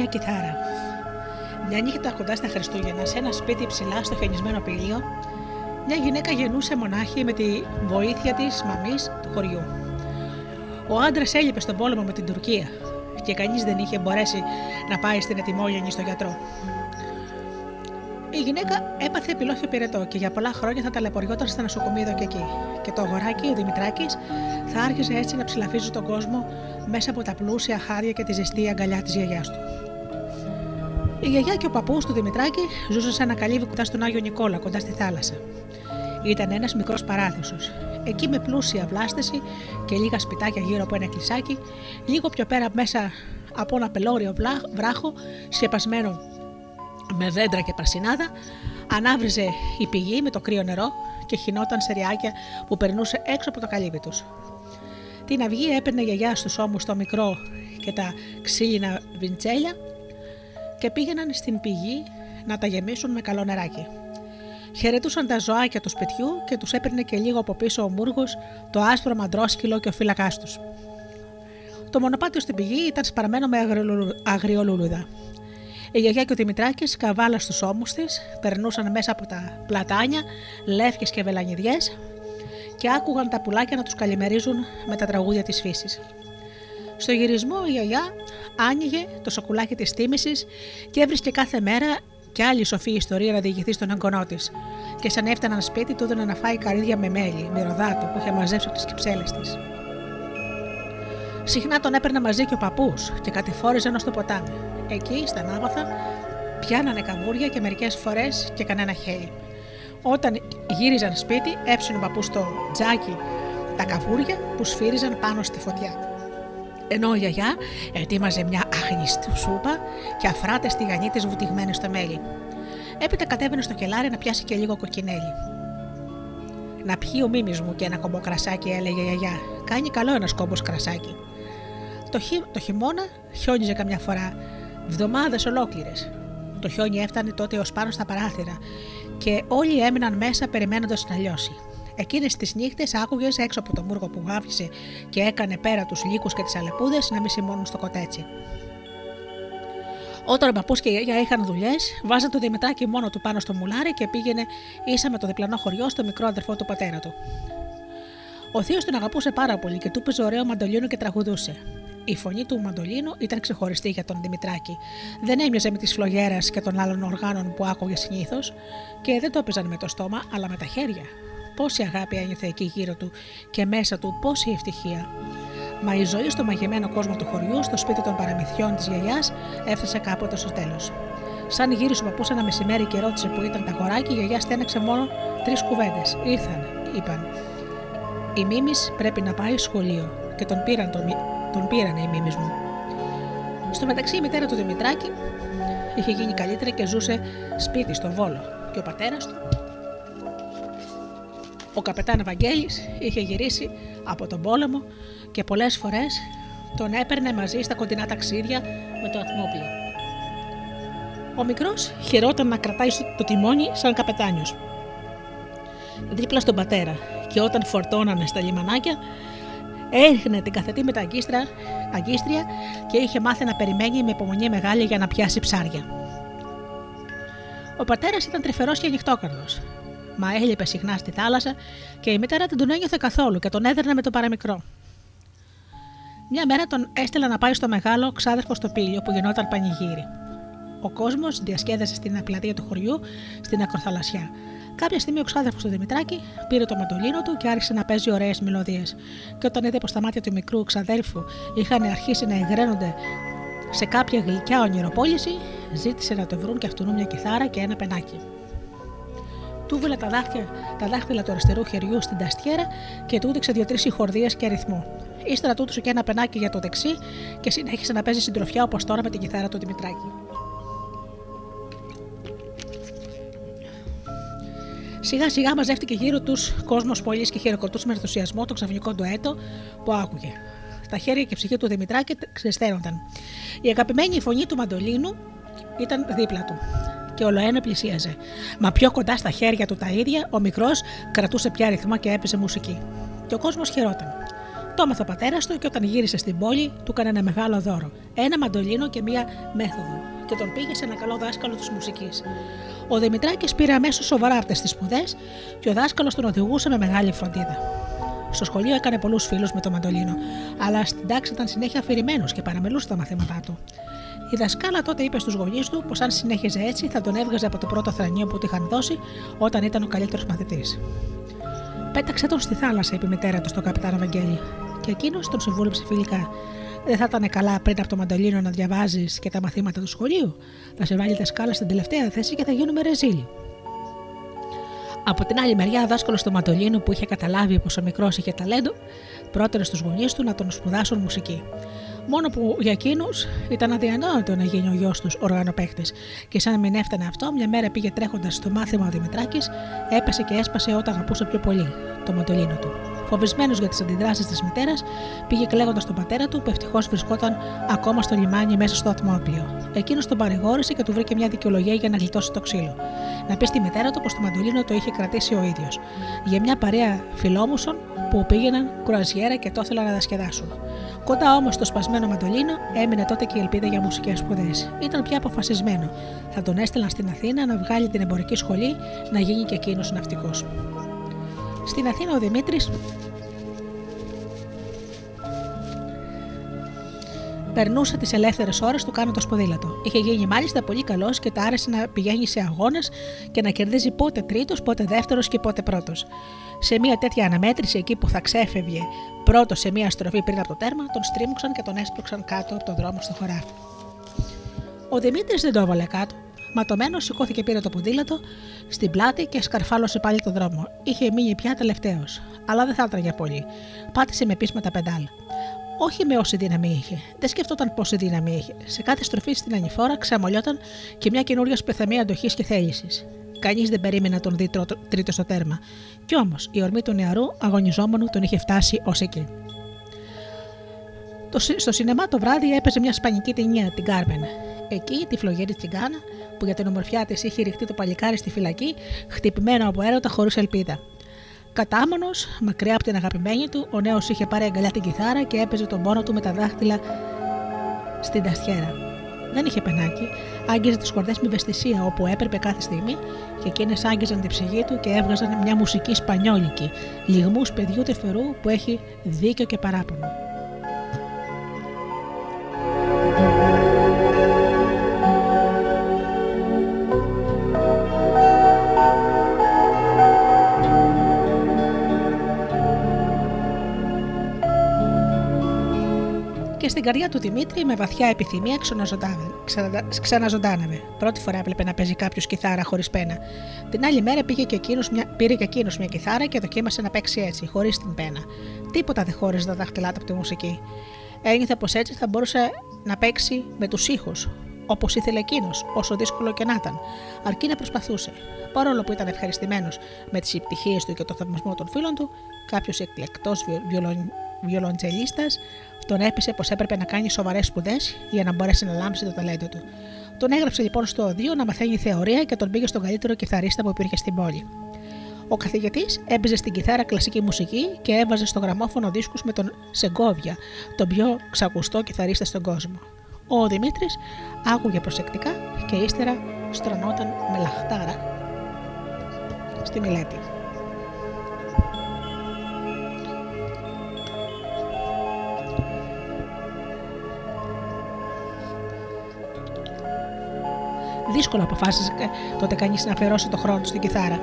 κιθάρα. Μια νύχτα κοντά στα Χριστούγεννα, σε ένα σπίτι ψηλά στο χιονισμένο πήλιο, μια γυναίκα γεννούσε μονάχη με τη βοήθεια της μαμής του χωριού. Ο άντρας έλειπε στον πόλεμο με την Τουρκία και κανείς δεν είχε μπορέσει να πάει στην ετοιμόγεννη στο γιατρό. Η γυναίκα έπαθε επιλόχιο πυρετό και για πολλά χρόνια θα ταλαιπωριόταν στα νοσοκομεία εδώ και εκεί. Και το αγοράκι, ο Δημητράκης, θα άρχισε έτσι να ψηλαφίζει τον κόσμο μέσα από τα πλούσια χάρια και τη ζεστή αγκαλιά της γιαγιάς του. Η γιαγιά και ο παππούς του Δημητράκη ζούσαν σε ένα καλύβι κοντά στον Άγιο Νικόλα, κοντά στη θάλασσα. Ήταν ένας μικρός παράδεισο. Εκεί με πλούσια βλάστηση και λίγα σπιτάκια γύρω από ένα κλεισάκι, λίγο πιο πέρα μέσα από ένα πελώριο βράχο σκεπασμένο με δέντρα και πρασινάδα, ανάβριζε η πηγή με το κρύο νερό και χινόταν σε ριάκια που περνούσε έξω από το καλύβι τους. Την αυγή έπαιρνε γιαγιά στους ώμους το μικρό και τα ξύλινα βιντσέλια και πήγαιναν στην πηγή να τα γεμίσουν με καλό νεράκι. Χαιρετούσαν τα ζωάκια τους σπιτιού και τους έπαιρνε και λίγο από πίσω ο Μούργος, το άσπρο μαντρόσκυλο και ο φύλακάς τους. Το μονοπάτιο στην πηγή ήταν σπαρμένο με αγριολούλουδα. Η γιαγιά και ο Δημητράκης, καβάλα στους ώμους της, περνούσαν μέσα από τα πλατάνια, λεύκες και βελανιδιές και άκουγαν τα πουλάκια να τους καλημερίζουν με τα τραγούδια της φύσης. Στο γυρισμό η γιαγιά άνοιγε το σοκουλάκι της τίμησης και έβρισκε κάθε μέρα κι άλλη σοφή ιστορία να διηγηθεί στον εγγονό της. Και σαν έφταναν σπίτι, του να φάει καρύδια με μέλι, μυρωδάτο που είχε μαζέψει από τις κυψέλες της. Συχνά τον έπαιρνε μαζί και ο παππούς και κατηφόριζαν ω το ποτάμι. Εκεί, στα νάβαθα, πιάνανε καβούρια και μερικές φορές και κανένα χέλι. Όταν γύριζαν σπίτι, έψινε ο παππούς στο τζάκι τα καβούρια που σφύριζαν πάνω στη φωτιά. Ενώ η γιαγιά ετοίμαζε μια άχνηστη σούπα και αφράτες στη γανή τη βουτυγμένη στο μέλι. Έπειτα κατέβαινε στο κελάρι να πιάσει και λίγο κοκκινέλι. Να πιει ο μίμης μου και ένα κομπό κρασάκι, έλεγε η γιαγιά. Κάνει καλό ένας κόμπος κρασάκι. Το, χει... το χειμώνα χιόνιζε καμιά φορά, βδομάδες ολόκληρες. Το χιόνι έφτανε τότε ως πάνω στα παράθυρα και όλοι έμειναν μέσα περιμένοντας να λιώσει. Εκείνες τις νύχτες άκουγες έξω από το μούργο που γάβησε και έκανε πέρα τους λύκους και τις αλεπούδες να μισημώνουν στο κοτέτσι. Όταν ο παππούς και η γιαγιά είχαν δουλειές, βάζαν το Δημητράκι μόνο του πάνω στο μουλάρι και πήγαινε ίσα με το διπλανό χωριό στο μικρό αδερφό του πατέρα του. Ο Θείος τον αγαπούσε πάρα πολύ και του έπαιζε ωραίο μαντολίνο και τραγουδούσε. Η φωνή του μαντολίνου ήταν ξεχωριστή για τον Δημητράκη. Δεν έμοιαζε με τη φλογέρας και των άλλων οργάνων που άκουγε συνήθως και δεν το έπαιζαν με το στόμα, αλλά με τα χέρια. Πόση αγάπη ένιωθε εκεί γύρω του και μέσα του πόση ευτυχία. Μα η ζωή στο μαγεμένο κόσμο του χωριού, στο σπίτι των παραμυθιών της γιαγιάς, έφτασε κάποτε στο τέλος. Σαν γύρισε ο παππούς ένα μεσημέρι και ρώτησε που ήταν τα γοράκι, η γιαγιά στέναξε μόνο τρεις κουβέντες. Ήρθαν, είπαν. Η Μίμης πρέπει να πάει σχολείο και τον πήραν, τον, τον πήραν οι Μίμης μου. Στο μεταξύ η μητέρα του Δημητράκη είχε γίνει καλύτερη και ζούσε σπίτι στο Βόλο και ο πατέρας του ο καπετάν Βαγγέλης είχε γυρίσει από τον πόλεμο και πολλές φορές τον έπαιρνε μαζί στα κοντινά ταξίδια με το ατμόπλιο. Ο μικρός χαιρόταν να κρατάει το τιμόνι σαν καπετάνιος. Δίπλα στον πατέρα και όταν φορτώνανε στα λιμανάκια έριχνε την καθετή με τα αγκίστρια και είχε μάθει να περιμένει με υπομονή μεγάλη για να πιάσει ψάρια. Ο πατέρας ήταν τρυφερός και ανοιχτόκαρδος μα έλειπε συχνά στη θάλασσα και η μητέρα δεν τον ένιωθε καθόλου και τον έδερνε με το παραμικρό. Μια μέρα τον έστειλα να πάει στο μεγάλο ξάδερφο στο πύλιο που γινόταν πανηγύρι. Ο κόσμος διασκέδασε στην πλατεία του χωριού στην ακροθαλασσιά. Κάποια στιγμή ο ξάδερφος του Δημητράκη πήρε το μαντολίνο του και άρχισε να παίζει ωραίες μελωδίε. Και όταν είδε πως τα μάτια του μικρού ξαδέρφου είχαν αρχίσει να εγραίνονται σε κάποια γλυκιά ονειροπόληση, ζήτησε να το βρουν και αυτού μια κιθάρα και ένα πενάκι. Του βέλε τα, δάχτυλα, τα δάχτυλα του αριστερού χεριού στην ταστιέρα και του έδειξε δύο-τρεις χορδίε και αριθμό. Ύστερα του έδωσε και ένα πενάκι για το δεξί και συνέχισε να παίζει συντροφιά όπως τώρα με την κιθάρα του Δημητράκη. Σιγά σιγά μαζεύτηκε γύρω τους κόσμος πολύ και χειροκροτούσε με ενθουσιασμό το ξαφνικό του έτο που άκουγε. Τα χέρια και η ψυχή του Δημητράκη ξεστέρονταν. Η αγαπημένη φωνή του Μαντολίνου ήταν δίπλα του και ολοένα πλησίαζε. Μα πιο κοντά στα χέρια του τα ίδια, ο μικρός κρατούσε πια ρυθμό και έπαιζε μουσική. Και ο κόσμος χαιρόταν. Το έμαθε ο πατέρας του και όταν γύρισε στην πόλη, του έκανε ένα μεγάλο δώρο. Ένα μαντολίνο και μία μέθοδο. Και τον πήγε σε ένα καλό δάσκαλο της μουσικής. Ο Δημητράκης πήρε αμέσως σοβαρά αυτές τις σπουδές και ο δάσκαλος τον οδηγούσε με μεγάλη φροντίδα. Στο σχολείο έκανε πολλούς φίλους με το μαντολίνο, αλλά στην τάξη ήταν συνέχεια αφηρημένος και παραμελούσε τα μαθήματά του. Η δασκάλα τότε είπε στους γονείς του πως αν συνέχιζε έτσι θα τον έβγαζε από το πρώτο θρανίο που του είχαν δώσει όταν ήταν ο καλύτερος μαθητής. Πέταξε τον στη θάλασσα, είπε η μητέρα του στον καπιτάν Βαγγέλη, και εκείνος τον συμβούλεψε φιλικά. Δεν θα ήταν καλά πριν από το μαντολίνο να διαβάζεις και τα μαθήματα του σχολείου. Θα σε βάλει δασκάλα στην τελευταία θέση και θα γίνουμε ρεζίλοι. Από την άλλη μεριά, ο δάσκαλος του Μαντολίνου που είχε καταλάβει πως ο μικρός είχε ταλέντο, πρότερε στους γονείς του να τον σπουδάσουν μουσική. Μόνο που για εκείνους ήταν αδιανόητο να γίνει ο γιος τους οργανοπαίχτη. Και σαν να μην έφτανε αυτό, μια μέρα πήγε τρέχοντας στο μάθημα ο Δημητράκης, έπεσε και έσπασε όταν αγαπούσε πιο πολύ, το μαντολίνο του. Φοβισμένος για τις αντιδράσεις της μητέρας, πήγε κλαίγοντας τον πατέρα του, που ευτυχώς βρισκόταν ακόμα στο λιμάνι μέσα στο ατμόπλιο. Εκείνος τον παρηγόρησε και του βρήκε μια δικαιολογία για να γλιτώσει το ξύλο. Να πει στη μητέρα του πως το μαντολίνο το είχε κρατήσει ο ίδιος. Για μια παρέα φιλόμουσων που πήγαιναν κουραζιέρα και το ήθελαν να διασκεδάσουν. Κοντά όμως στο σπασμένο μαντολίνο έμεινε τότε και η ελπίδα για μουσικές σπουδές. Ήταν πια αποφασισμένο. Θα τον έστελναν στην Αθήνα να βγάλει την εμπορική σχολή να γίνει και εκείνος ναυτικός. Στην Αθήνα ο Δημήτρης περνούσε τις ελεύθερες ώρες του κάνοντας ποδήλατο. Είχε γίνει μάλιστα πολύ καλός και τα άρεσε να πηγαίνει σε αγώνες και να κερδίζει πότε τρίτος, πότε δεύτερος και πότε πρώτος. Σε μια τέτοια αναμέτρηση, εκεί που θα ξέφευγε πρώτος σε μια στροφή πριν από το τέρμα, τον στρίμωξαν και τον έσπρωξαν κάτω από τον δρόμο στο χωράφι. Ο Δημήτρης δεν το έβαλε κάτω. Ματωμένο σηκώθηκε πήρε το ποδήλατο στην πλάτη και σκαρφάλωσε πάλι τον δρόμο. Είχε μείνει πια τελευταίος, αλλά δεν θα έτραγε πολύ. Πάτησε με πείσματα πεντάλ. Όχι με όση δύναμη είχε. Δεν σκεφτόταν πόση δύναμη είχε. Σε κάθε στροφή στην ανηφόρα ξαμολιόταν και μια καινούρια σπεθαμία αντοχής και θέλησης. Κανείς δεν περίμενε να τον δει τρίτο στο τέρμα. Κι όμως η ορμή του νεαρού αγωνιζόμενου τον είχε φτάσει ως εκεί. Στο σινεμά το βράδυ έπαιζε μια σπανική ταινία, την Κάρμεν. Εκεί τη φλογέρη τσιγκάνα, που για την ομορφιά της είχε ρηχτεί το παλικάρι στη φυλακή, χτυπημένο από έρωτα χωρίς ελπίδα. Κατάμονος, μακριά από την αγαπημένη του, ο νέος είχε πάρει αγκαλιά την κιθάρα και έπαιζε τον πόνο του με τα δάχτυλα στην ταστιέρα. Δεν είχε πενάκι, άγγιζε τις κορδέ με ευαισθησία όπου έπρεπε κάθε στιγμή και εκείνες άγγιζαν την ψυχή του και έβγαζαν μια μουσική σπανιόλικη, λιγμούς παιδιού τεφερού που έχει δίκιο και παράπονο. Στην καρδιά του Δημήτρη με βαθιά επιθυμία ξαναζωντάνευε. Πρώτη φορά έβλεπε να παίζει κάποιος κιθάρα χωρίς πένα. Την άλλη μέρα πήγε και εκείνος μια, πήρε και εκείνος μια κιθάρα και δοκίμασε να παίξει έτσι, χωρίς την πένα. Τίποτα δεν χώριζε τα δάχτυλά του από τη μουσική. Ένιωθε πως έτσι θα μπορούσε να παίξει με τους ήχους, όπως ήθελε εκείνος, όσο δύσκολο και να ήταν, αρκεί να προσπαθούσε. Παρόλο που ήταν ευχαριστημένος με τις επιτυχίες του και το θαυμασμό των φίλων του, κάποιος εκλεκτός βιολοντζελίστα τον έπεισε πως έπρεπε να κάνει σοβαρές σπουδές για να μπορέσει να λάμψει το ταλέντο του. Τον έγραψε λοιπόν στο οδείο να μαθαίνει θεωρία και τον πήγε στον καλύτερο κιθαρίστα που υπήρχε στην πόλη. Ο καθηγητής έπαιζε στην κιθάρα κλασική μουσική και έβαζε στο γραμμόφωνο δίσκους με τον Σεγκόβια, τον πιο ξακουστό κιθαρίστα στον κόσμο. Ο Δημήτρης άκουγε προσεκτικά και ύστερα στρωνόταν με λαχτάρα στη μελέτη. Δύσκολο αποφάσισε τότε κανείς να αφιερώσει το χρόνο του στην κιθάρα.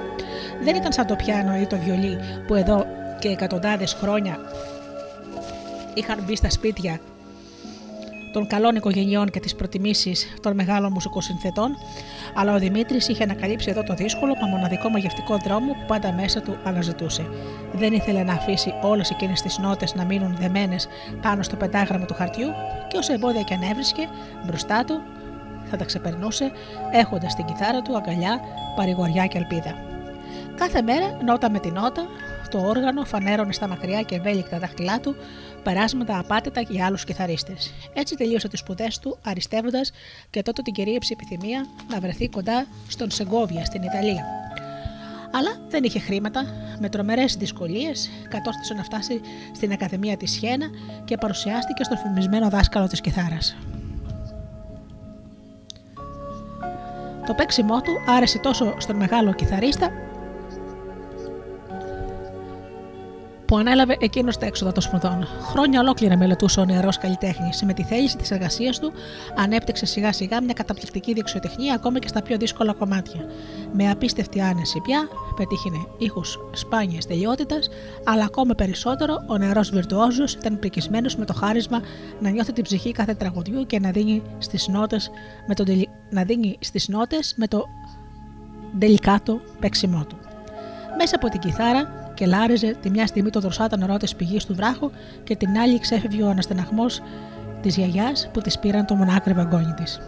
Δεν ήταν σαν το πιάνο ή το βιολί που εδώ και εκατοντάδες χρόνια είχαν μπει στα σπίτια των καλών οικογενειών και τις προτιμήσεις των μεγάλων μουσικοσυνθετών, αλλά ο Δημήτρης είχε ανακαλύψει εδώ το δύσκολο, μα μοναδικό μαγευτικό δρόμο που πάντα μέσα του αναζητούσε. Δεν ήθελε να αφήσει όλες εκείνες τις νότες να μείνουν δεμένες πάνω στο πεντάγραμμο του χαρτιού και όσο εμπόδια και αν έβρισκε, μπροστά του θα τα ξεπερνούσε έχοντας την κιθάρα του αγκαλιά, παρηγοριά και ελπίδα. Κάθε μέρα, νότα με την νότα, το όργανο φανέρωνε στα μακριά και ευέλικτα δάχτυλά του περάσματα απάτητα για άλλους κιθαρίστες. Έτσι τελείωσε τις σπουδές του, αριστεύοντας και τότε την κυρίεψη επιθυμία να βρεθεί κοντά στον Σεγκόβια στην Ιταλία. Αλλά δεν είχε χρήματα, με τρομερές δυσκολίες κατόρθωσε να φτάσει στην Ακαδημία της Σιένα και παρουσιάστηκε στον φημισμένο δάσκαλο της κιθάρας. Το παίξιμό του άρεσε τόσο στον μεγάλο κιθαρίστα που που ανέλαβε εκείνος τα έξοδα των σπουδών. Χρόνια ολόκληρα μελετούσε ο νεαρός καλλιτέχνης. Με τη θέληση της εργασίας του ανέπτυξε σιγά σιγά μια καταπληκτική δεξιοτεχνία ακόμα και στα πιο δύσκολα κομμάτια. Με απίστευτη άνεση πια πετύχαινε ήχους σπάνιας τελειότητας, αλλά ακόμα περισσότερο ο νεαρός βιρτουόζος ήταν πρικισμένο με το χάρισμα να νιώθει την ψυχή κάθε τραγουδιού και να δίνει στις νότες με, το, να δίνει στις νότες με το τελικάτο παίξιμό του. Μέσα από την κιθάρα και λάριζε τη μια στιγμή το δροσάτα νερό της πηγής του βράχου και την άλλη ξέφευγε ο αναστεναγμό της γιαγιάς που της πήραν το μονάκρι βαγκόνι της.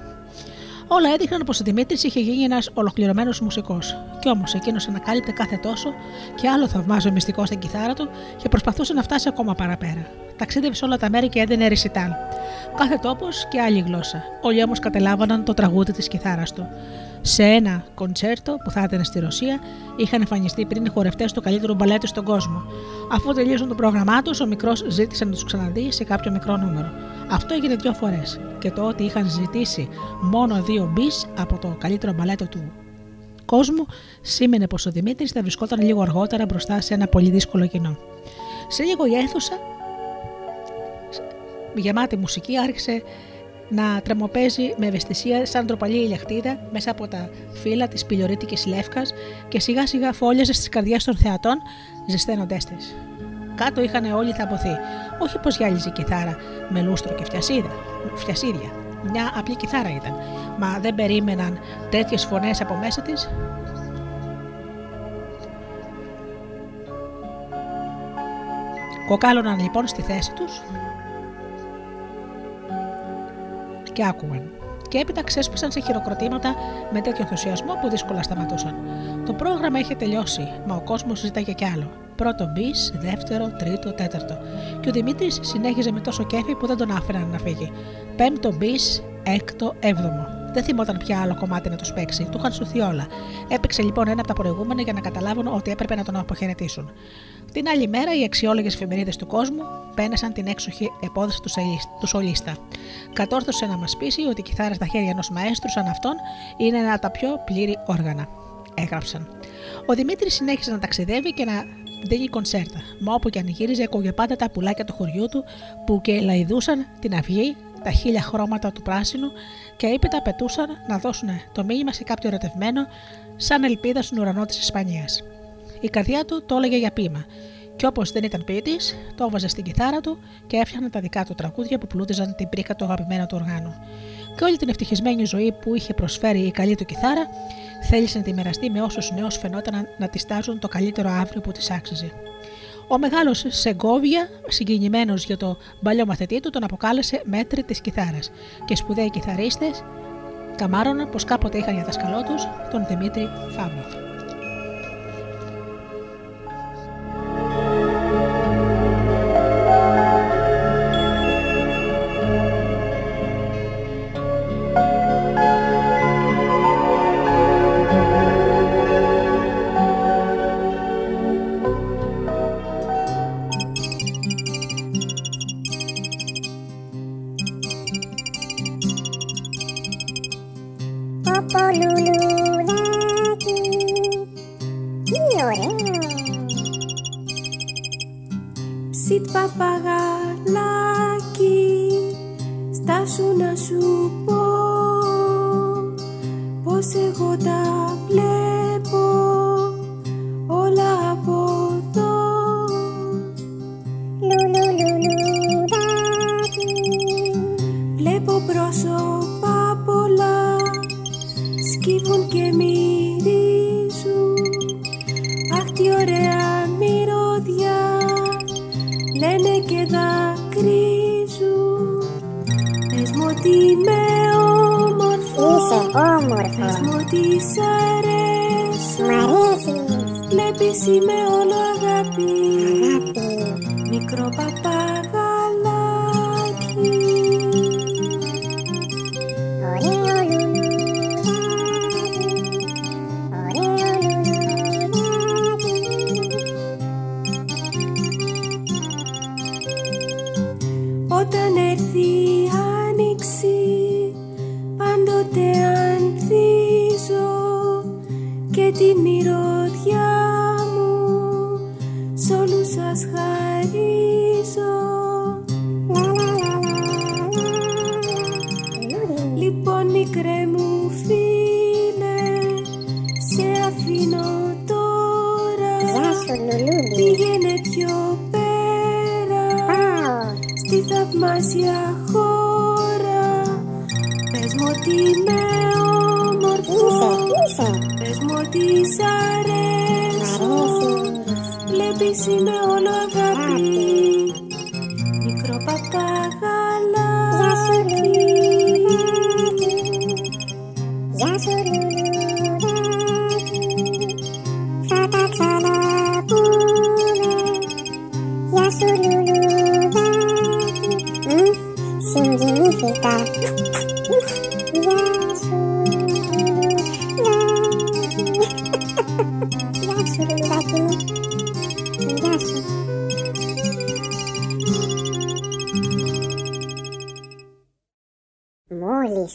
Όλα έδειχναν πως ο Δημήτρης είχε γίνει ένας ολοκληρωμένος μουσικός. Κι όμως εκείνος ανακάλυπτε κάθε τόσο και άλλο θαυμάζο μυστικό στην κιθάρα του και προσπαθούσε να φτάσει ακόμα παραπέρα. Ταξίδευε σε όλα τα μέρη και έδινε ρησιτάλ. Κάθε τόπος και άλλη γλώσσα. Όλοι όμως καταλάβαναν το τραγούδι της κιθάρας του. Σε ένα κοντσέρτο που θα ήταν στη Ρωσία, είχαν εμφανιστεί πριν οι χορευτές του καλύτερου μπαλέτου στον κόσμο. Αφού τελείωσαν το πρόγραμμά τους, ο μικρός ζήτησε να τους ξαναδεί σε κάποιο μικρό νούμερο. Αυτό έγινε δύο φορές. Και το ότι είχαν ζητήσει μόνο δύο μπις από το καλύτερο μπαλέτο του κόσμου, σήμαινε πως ο Δημήτρης θα βρισκόταν λίγο αργότερα μπροστά σε ένα πολύ δύσκολο κοινό. Σε λίγο η αίθουσα, γεμάτη μουσική, άρχισε να τρεμοπαίζει με ευαισθησία σαν τροπαλή ηλιακτίδα μέσα από τα φύλλα της πιλιορίτικη λεύκας και σιγά σιγά φόλιαζε στις καρδιές των θεατών, ζεσταίνοντές τις. Κάτω είχαν όλοι θαμποθεί. Όχι πως γυάλιζε η κιθάρα με λούστρο και φτιασίδια. Μια απλή κιθάρα ήταν. Μα δεν περίμεναν τέτοιες φωνές από μέσα της. Κοκάλωναν λοιπόν στη θέση τους και άκουγαν. Και έπειτα ξέσπασαν σε χειροκροτήματα με τέτοιο ενθουσιασμό που δύσκολα σταματούσαν. Το πρόγραμμα είχε τελειώσει, μα ο κόσμος ζήταγε κι άλλο. Πρώτο μπι, δεύτερο, τρίτο, τέταρτο. Και ο Δημήτρης συνέχιζε με τόσο κέφι που δεν τον άφηναν να φύγει. Πέμπτο μπι, έκτο, έβδομο. Δεν θυμόταν πια άλλο κομμάτι να τους παίξει, του είχαν σωθεί όλα. Έπαιξε λοιπόν ένα από τα προηγούμενα για να καταλάβουν ότι έπρεπε να τον αποχαιρετήσουν. Την άλλη μέρα, οι αξιόλογες εφημερίδες του κόσμου πένεσαν την έξοχη επόδοση του σολίστα. Κατόρθωσε να μας πείσει ότι η κιθάρα στα χέρια ενός μαέστρου σαν αυτόν είναι ένα από τα πιο πλήρη όργανα. Έγραψαν. Ο Δημήτρης συνέχισε να ταξιδεύει και να δίνει κονσέρτα, μα όπου και αν γύριζε, ακούγε πάντα τα πουλάκια του χωριού του που και λαϊδούσαν την αυγή, τα χίλια χρώματα του πράσινου και έπειτα πετούσαν να δώσουν το μήνυμα σε κάποιο ερωτευμένο, σαν ελπίδα στον ουρανό της Ισπανίας. Η καρδιά του το έλεγε για πείμα. Και όπως δεν ήταν ποιητής, το έβαζε στην κιθάρα του και έφτιαχνε τα δικά του τραγούδια που πλούτιζαν την πρίκα του αγαπημένου του οργάνου. Και όλη την ευτυχισμένη ζωή που είχε προσφέρει η καλή του κιθάρα, θέλησε να τη μοιραστεί με όσους νέους φαινόταν να τη στάζουν το καλύτερο αύριο που της άξιζε. Ο μεγάλος Σεγκόβια, συγκινημένος για το παλιό μαθητή του, τον αποκάλεσε μέτρη της κιθάρας και σπουδαίοι κιθαρίστες καμάρωναν πως κάποτε είχαν για δασκαλό τους τον Δημήτρη Φάμπο.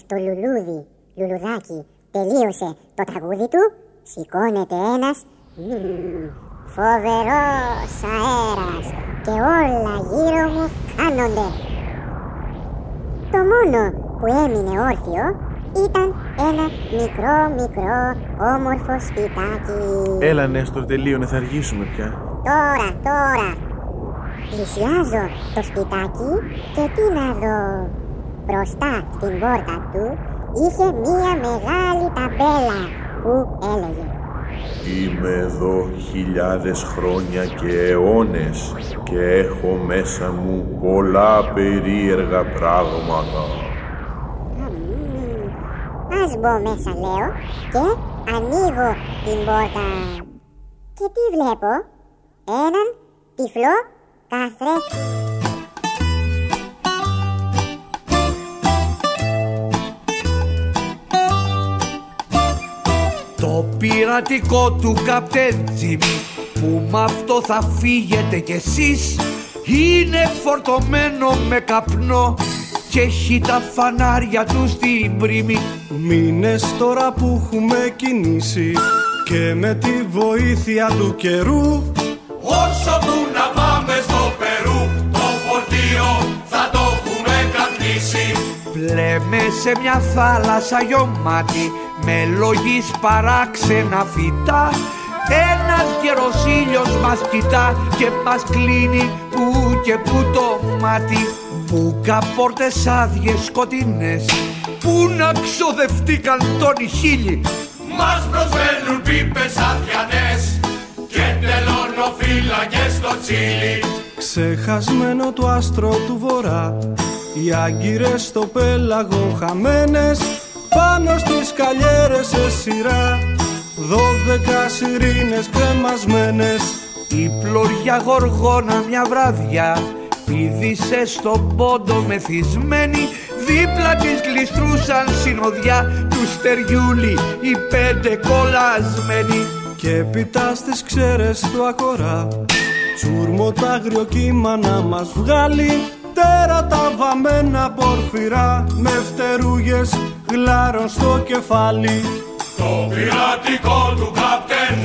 Το λουλούδι, λουλουδάκι, τελείωσε το τραγούδι του, σηκώνεται ένας μμμ, φοβερός αέρας και όλα γύρω μου χάνονται. Το μόνο που έμεινε όρθιο ήταν ένα μικρό μικρό όμορφο σπιτάκι. Έλα, Νέστορ, τελείωνε, θα αργήσουμε πια. Τώρα, τώρα. Πλησιάζω το σπιτάκι και τι να δω. Μπροστά στην πόρτα του είχε μία μεγάλη ταμπέλα που έλεγε Είμαι εδώ χιλιάδες χρόνια και αιώνες και έχω μέσα μου πολλά περίεργα πράγματα. «Μμμ, Ας μπω μέσα λέω και ανοίγω την πόρτα. Και τι βλέπω, έναν τυφλό καθρέφτη. Πειρατικό του καπτέν. Τζιμι που μ' αυτό θα φύγετε κι εσείς. Είναι φορτωμένο με καπνό και έχει τα φανάρια του στην πρίμη. Μήνες τώρα που έχουμε κινήσει και με τη βοήθεια του καιρού Όσο που να Πλέμε σε μια θάλασσα γιωμάτη με λογής παράξενα φυτά. Ένας γερός ήλιος μας κοιτά και μας κλείνει που και που το μάτι. Μπουκα πόρτες άδειες σκοτεινές που να ξοδευτήκαν τόνοι χίλιοι Μας προσφέρουν πίπες αδιανές Και τελωνοφύλακες στο τσίλι Ξεχασμένο το άστρο του βορρά. Οι άγκυρες στο πέλαγο χαμένες Πάνω στις καλιέρες σε σειρά. Δώδεκα σιρήνες κρεμασμένες Η πλωριά γοργόνα μια βράδια πήδησε στον πόντο μεθυσμένη Δίπλα της γλιστρούσαν συνοδιά. Τους στεριούλι οι πέντε κολλασμένοι. Και έπειτα στις ξέρες του ακορά Τσούρμο τ' άγριο κύμα να μας βγάλει. Τέρατα βαμμένα πορφυρά Με φτερούγες γλάρων στο κεφάλι. Το πειρατικό του Καπτέν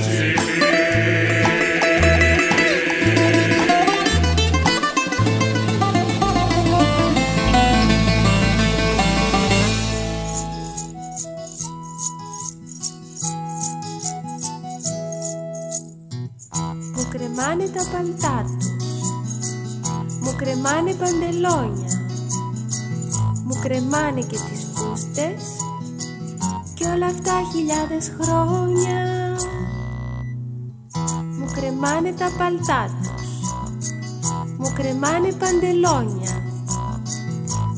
κρεμάνε παντελόνια. Μου κρεμάνε και τις φούστες Και όλα αυτά χιλιάδες χρόνια. Μου κρεμάνε τα παλτά τους. Μου κρεμάνε παντελόνια.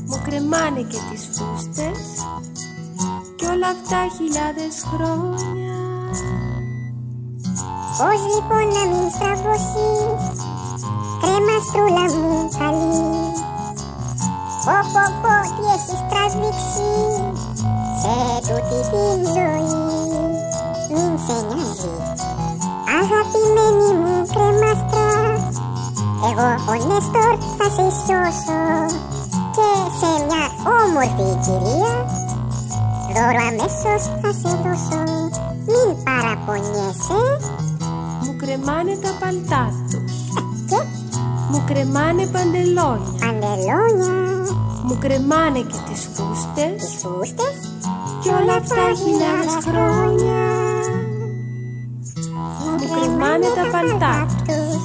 Μου κρεμάνε και τις φούστες Και όλα αυτά χιλιάδες χρόνια. Πώς λοιπόν να μην στραβωθείς Κρέμαστρούλα μου καλή Πω πω πω τι έχεις τρασβήξει Σε τούτη την ζωή Μην σε νοιάζει. Αγαπημένη μου κρέμαστρα Εγώ ο Νέστορ θα σε σιώσω Και σε μια όμορφη κυρία Δώρο αμέσως θα σε δώσω. Μην παραπονιέσαι. Μου κρεμάνε τα παλτά. τους Και Μου κρεμάνε παντελόνια. Παντελόνια. Μου κρεμάνε και τις φούστες. Τις φούστες. Και όλα αυτά χιλιάδες χρόνια. Μου κρεμάνε τα παλτά. τους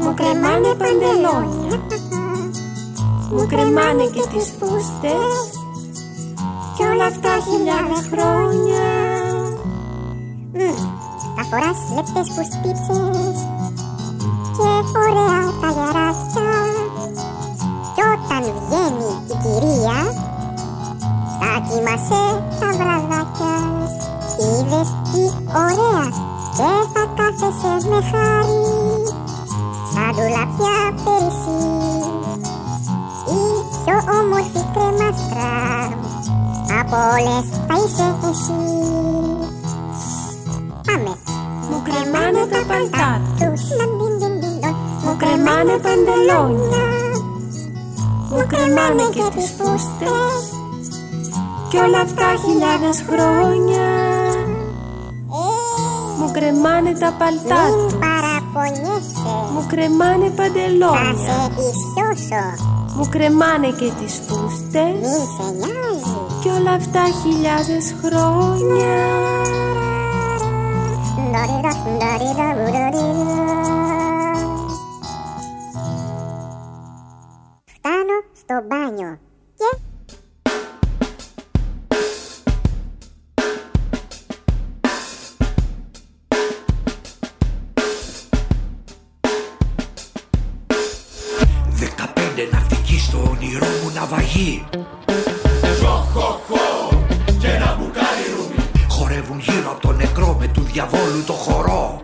Μου κρεμάνε παντελόνια. Μου κρεμάνε και τις φούστες. Και όλα αυτά χιλιάδες χρόνια. Φοράς λεπτές φουστίτσες και ωραία τα γεράκια κι όταν βγαίνει η κυρία θα κοιμάσαι τα βραδάκια. Είδες τι ωραία και θα κάθεσαι με χάρη. Στα ντουλαπιά πέρυσι. Η πιο όμορφη κρεμάστρα. Από όλες θα είσαι εσύ. Πάμε. Μου κρεμάνε τα παλτά τους Μου κρεμάνε παντελόνια. Μου κρεμάνε και τις φούστες. Κι όλα αυτά χιλιάδες χρόνια. Μου κρεμάνε τα παλτά Μην τους. παραπονιέσαι. Μου κρεμάνε Θα παντελόνια σε ισιώσω Μου κρεμάνε και τις φούστες. Μην σε νοιάζει. Κι όλα αυτά χιλιάδες χρόνια στο μπάνιο. Και Δεκαπέντε ναυτικοί στο όνειρό μου ναυαγή και ένα μπουκάλι ρούμι. Χορεύουν γύρω από τον νεκρό με του διαβόλου το χορό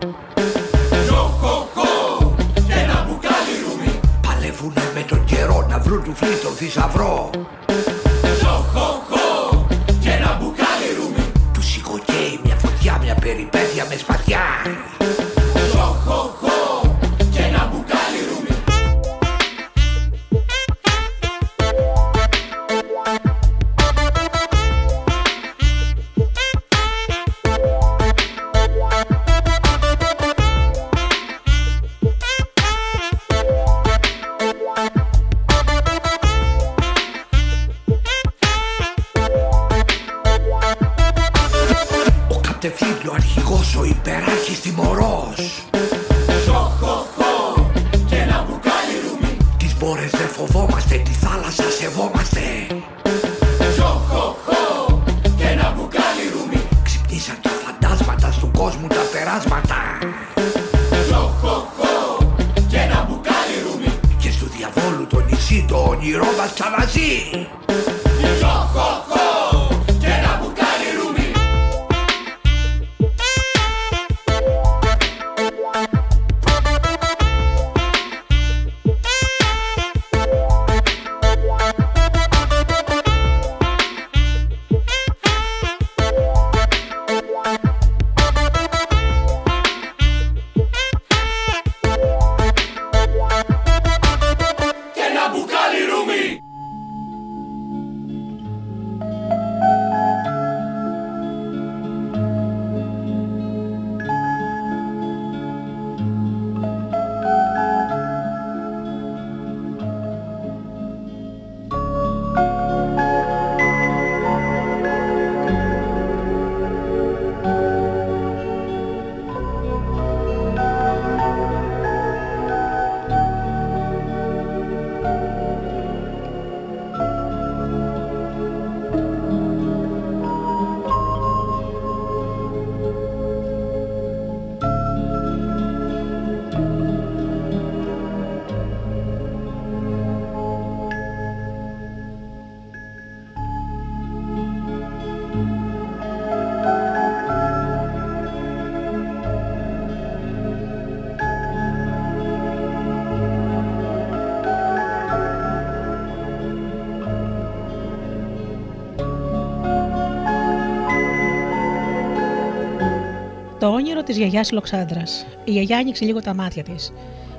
Το όνειρο της γιαγιάς Λοξάνδρας. Η γιαγιά άνοιξε λίγο τα μάτια της.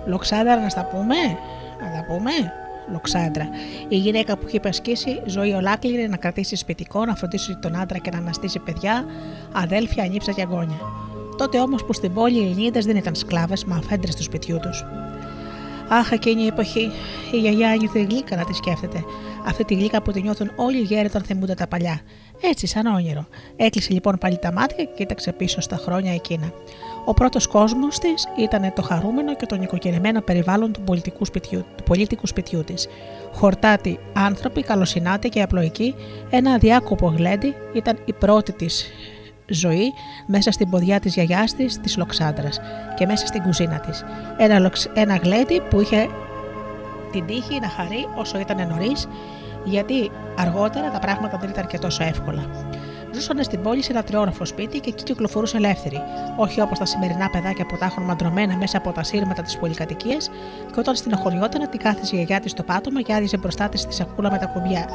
Λοξάνδρα, να στα πούμε, να τα πούμε. Λοξάντρα. Η γυναίκα που είχε υπασχίσει ζωή ολάκληρη να κρατήσει σπιτικό, να φροντίσει τον άντρα και να αναστήσει παιδιά, αδέλφια, ανήψα και αγώνια. Τότε όμως που στην πόλη οι Ελληνίδες δεν ήταν σκλάβες, μα αφέντρες του σπιτιού τους. Αχ, εκείνη η εποχή. Η γιαγιά ένιωθε γλύκα να τη σκέφτεται. Αυτή τη γλύκα που τη νιώθουν όλοι οι γέροι όταν θυμούνται τα παλιά. Έτσι, σαν όνειρο. Έκλεισε λοιπόν πάλι τα μάτια και κοίταξε πίσω στα χρόνια εκείνα. Ο πρώτος κόσμος της ήταν το χαρούμενο και το νοικοκυρεμένο περιβάλλον του πολιτικού σπιτιού, του πολίτικου σπιτιού της. Χορτάτοι άνθρωποι, καλοσυνάτοι και απλοϊκοί, ένα αδιάκοπο γλέντι ήταν η πρώτη της ζωή μέσα στην ποδιά της γιαγιάς της, της Λοξάνδρας και μέσα στην κουζίνα της. Ένα, λοξ- ένα γλέντι που είχε την τύχη να χαρεί όσο ήταν νωρίς, γιατί αργότερα τα πράγματα δεν ήταν και τόσο εύκολα. Ζούσαν στην πόλη σε ένα τριόροφο σπίτι και εκεί κυκλοφορούσαν ελεύθεροι, όχι όπως τα σημερινά παιδάκια που τα έχουν μαντρωμένα μέσα από τα σύρματα της πολυκατοικίας, και όταν στενοχωριόταν την κάθισε η γιαγιά της στο πάτωμα και άδιζε μπροστά της τη σακούλα με τα κουμπιά.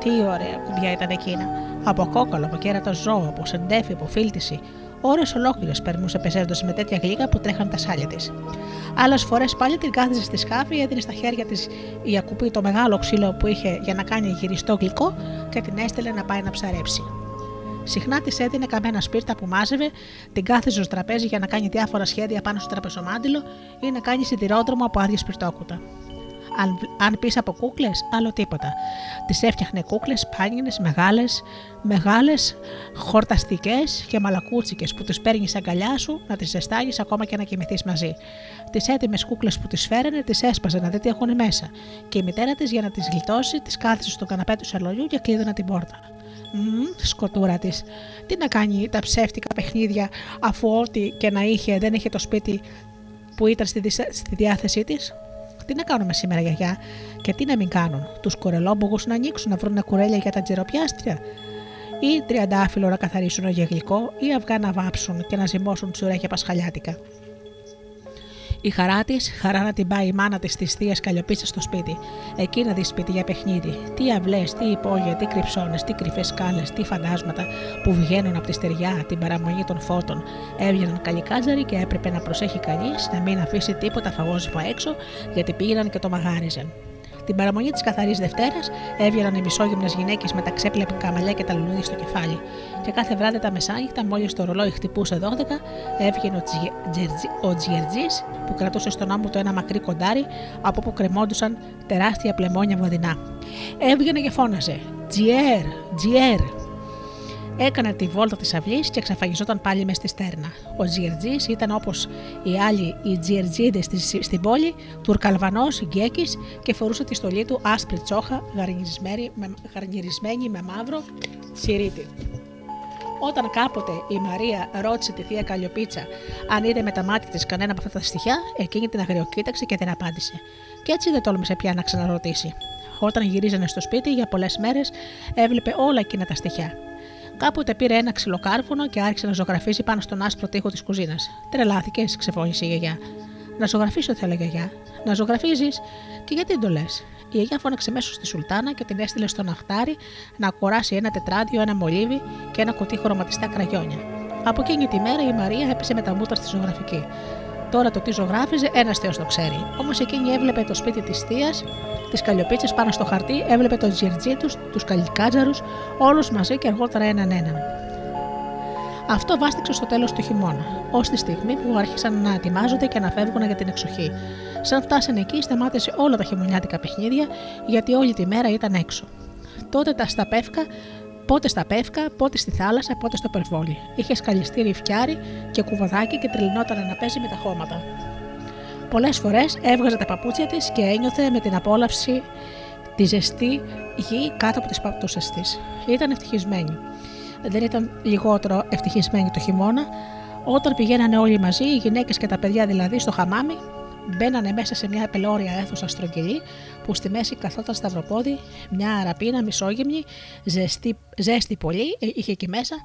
Τι ωραία κουμπιά ήταν εκείνα. Από κόκαλο, από κέρατα ζώο, από σεντέφι, από φίλτιση. Ώρες ολόκληρες περνούσε πεσαίνοντα με τέτοια γλύκα που τρέχαν τα σάλια της. Άλλες φορές πάλι την κάθιζε στη σκάφη, έδινε στα χέρια της η ακουπή το μεγάλο ξύλο που είχε για να κάνει γυριστό γλυκό και την έστελε να πάει να ψαρέψει. Συχνά της έδινε καμένα σπίρτα που μάζευε, την κάθιζε στο τραπέζι για να κάνει διάφορα σχέδια πάνω στο τραπεζομάντιλο ή να κάνει σιδηρόδρομο από άδειες σπιρτόκουτα. Αν, αν πεις από κούκλες, άλλο τίποτα. Τη έφτιαχνε κούκλες πάνινε, μεγάλες, μεγάλες, χορταστικές και μαλακούτσικες που τις παίρνεις αγκαλιά σου να τις ζεστάνει ακόμα και να κοιμηθείς μαζί. Τις έτοιμες κούκλες που τις φέρανε, τις έσπαζε να δει τι έχουν μέσα. Και η μητέρα της για να τις γλιτώσει, τις κάθισε στο καναπέ του σαλονιού και κλείδωνε την πόρτα. Μμμ, σκοτούρα της. Τι να κάνει τα ψεύτικα παιχνίδια, αφού ό,τι και να είχε δεν είχε το σπίτι που ήταν στη, δισα- στη διάθεσή της. Τι να κάνουμε σήμερα, γιαγιά, και τι να μην κάνουν; Τους κορελόμπουγου να ανοίξουν να βρουν κουρέλια για τα τζεροπιάστρια, ή τριαντάφυλλο να καθαρίσουν για γλυκό, ή αυγά να βάψουν και να ζυμώσουν τσουρέκια πασχαλιάτικα; Η χαρά της, χαρά να την πάει η μάνα της τη θεία Καλλιοπίτσα στο σπίτι. Εκεί να δει σπίτι για παιχνίδι. Τι αυλές, τι υπόγεια, τι κρυψώνες, τι κρυφές σκάλες, τι φαντάσματα που βγαίνουν από τη στεριά, την παραμονή των φώτων. Έβγαιναν καλικάτζαροι και έπρεπε να προσέχει κανείς να μην αφήσει τίποτα φαγόσιμα έξω, γιατί πήγαιναν και το μαγάριζαν. Την παραμονή της καθαρής Δευτέρας έβγαιναν οι μισόγυμνες γυναίκες με τα ξέπλεπικα μαλλιά και τα λουλούδια στο κεφάλι. Και κάθε βράδυ τα μεσάνυχτα, μόλις το ρολόι χτυπούσε 12, έβγαινε ο, Τζι- Τζερτζι- ο Τζιερτζή που κρατούσε στον ώμο του ένα μακρύ κοντάρι από όπου κρεμόντουσαν τεράστια πλεμόνια βοδινά. Έβγαινε και φώναζε: Τζιέρ, Τζιέρ. Έκανε τη βόλτα της αυλή και εξαφανιζόταν πάλι μες στη στέρνα. Ο Τζιερτζή ήταν όπως οι άλλοι οι Τζιερτζίδε στην πόλη, τουρκαλβανός, γκέκης και φορούσε τη στολή του άσπρη τσόχα γαρνιρισμένη με, γαρνιρισμένη με μαύρο τσιρίτι. Όταν κάποτε η Μαρία ρώτησε τη θεία Καλλιοπίτσα αν είδε με τα μάτια της κανένα από αυτά τα στοιχεία, εκείνη την αγριοκοίταξε και την απάντησε. Και έτσι δεν τόλμησε πια να ξαναρωτήσει. Όταν γυρίζανε στο σπίτι για πολλές μέρες, έβλεπε όλα εκείνα τα στοιχεία. Κάποτε πήρε ένα ξυλοκάρφωνο και άρχισε να ζωγραφίζει πάνω στον άσπρο τοίχο της κουζίνας. Τρελάθηκες, ξεφώνησε η γιαγιά. Να ζωγραφίσω, θέλω, γιαγιά. Να ζωγραφίζεις. Και γιατί το λες. Η γιαγιά φώναξε μέσω στη Σουλτάνα και την έστειλε στον Αχτάρι να κοράσει ένα τετράδιο, ένα μολύβι και ένα κουτί χρωματιστά κραγιόνια. Από εκείνη τη μέρα η Μαρία έπεσε με τα μούτρα στη ζωγραφική. Τώρα το τι ζωγράφιζε, ένας Θεός το ξέρει. Όμως εκείνη έβλεπε το σπίτι της θείας, τις καλλιοπίτσε πάνω στο χαρτί, έβλεπε τον τζιρτζί τους, τους καλικάτζαρους, όλους μαζί και αργότερα έναν έναν. Αυτό βάστηξε στο τέλος του χειμώνα, ως τη στιγμή που άρχισαν να ετοιμάζονται και να φεύγουν για την εξοχή. Σαν φτάσανε εκεί, σταμάτησε όλα τα χειμωνιάτικα παιχνίδια, γιατί όλη τη μέρα ήταν έξω. Τότε τα στα πεύκα, πότε στα πεύκα, πότε στη θάλασσα, πότε στο περβόλι. Είχε σκαλιστήρι φτιάρι και κουβαδάκι και τρελνόταν να παίζει με τα χώματα. Πολλές φορές έβγαζε τα παπούτσια της και ένιωθε με την απόλαυση τη ζεστή γη κάτω από τις παπούτσια τη. Ήταν ευτυχισμένη. Δεν ήταν λιγότερο ευτυχισμένη το χειμώνα. Όταν πηγαίνανε όλοι μαζί, οι γυναίκες και τα παιδιά δηλαδή, στο χαμάμι, μπαίνανε μέσα σε μια πελώρια αίθουσα στρογγυλή που στη μέση καθόταν σταυροπόδι, μια αραπίνα μισόγυμνη, ζεστή, ζέστη πολύ, ε, είχε εκεί μέσα,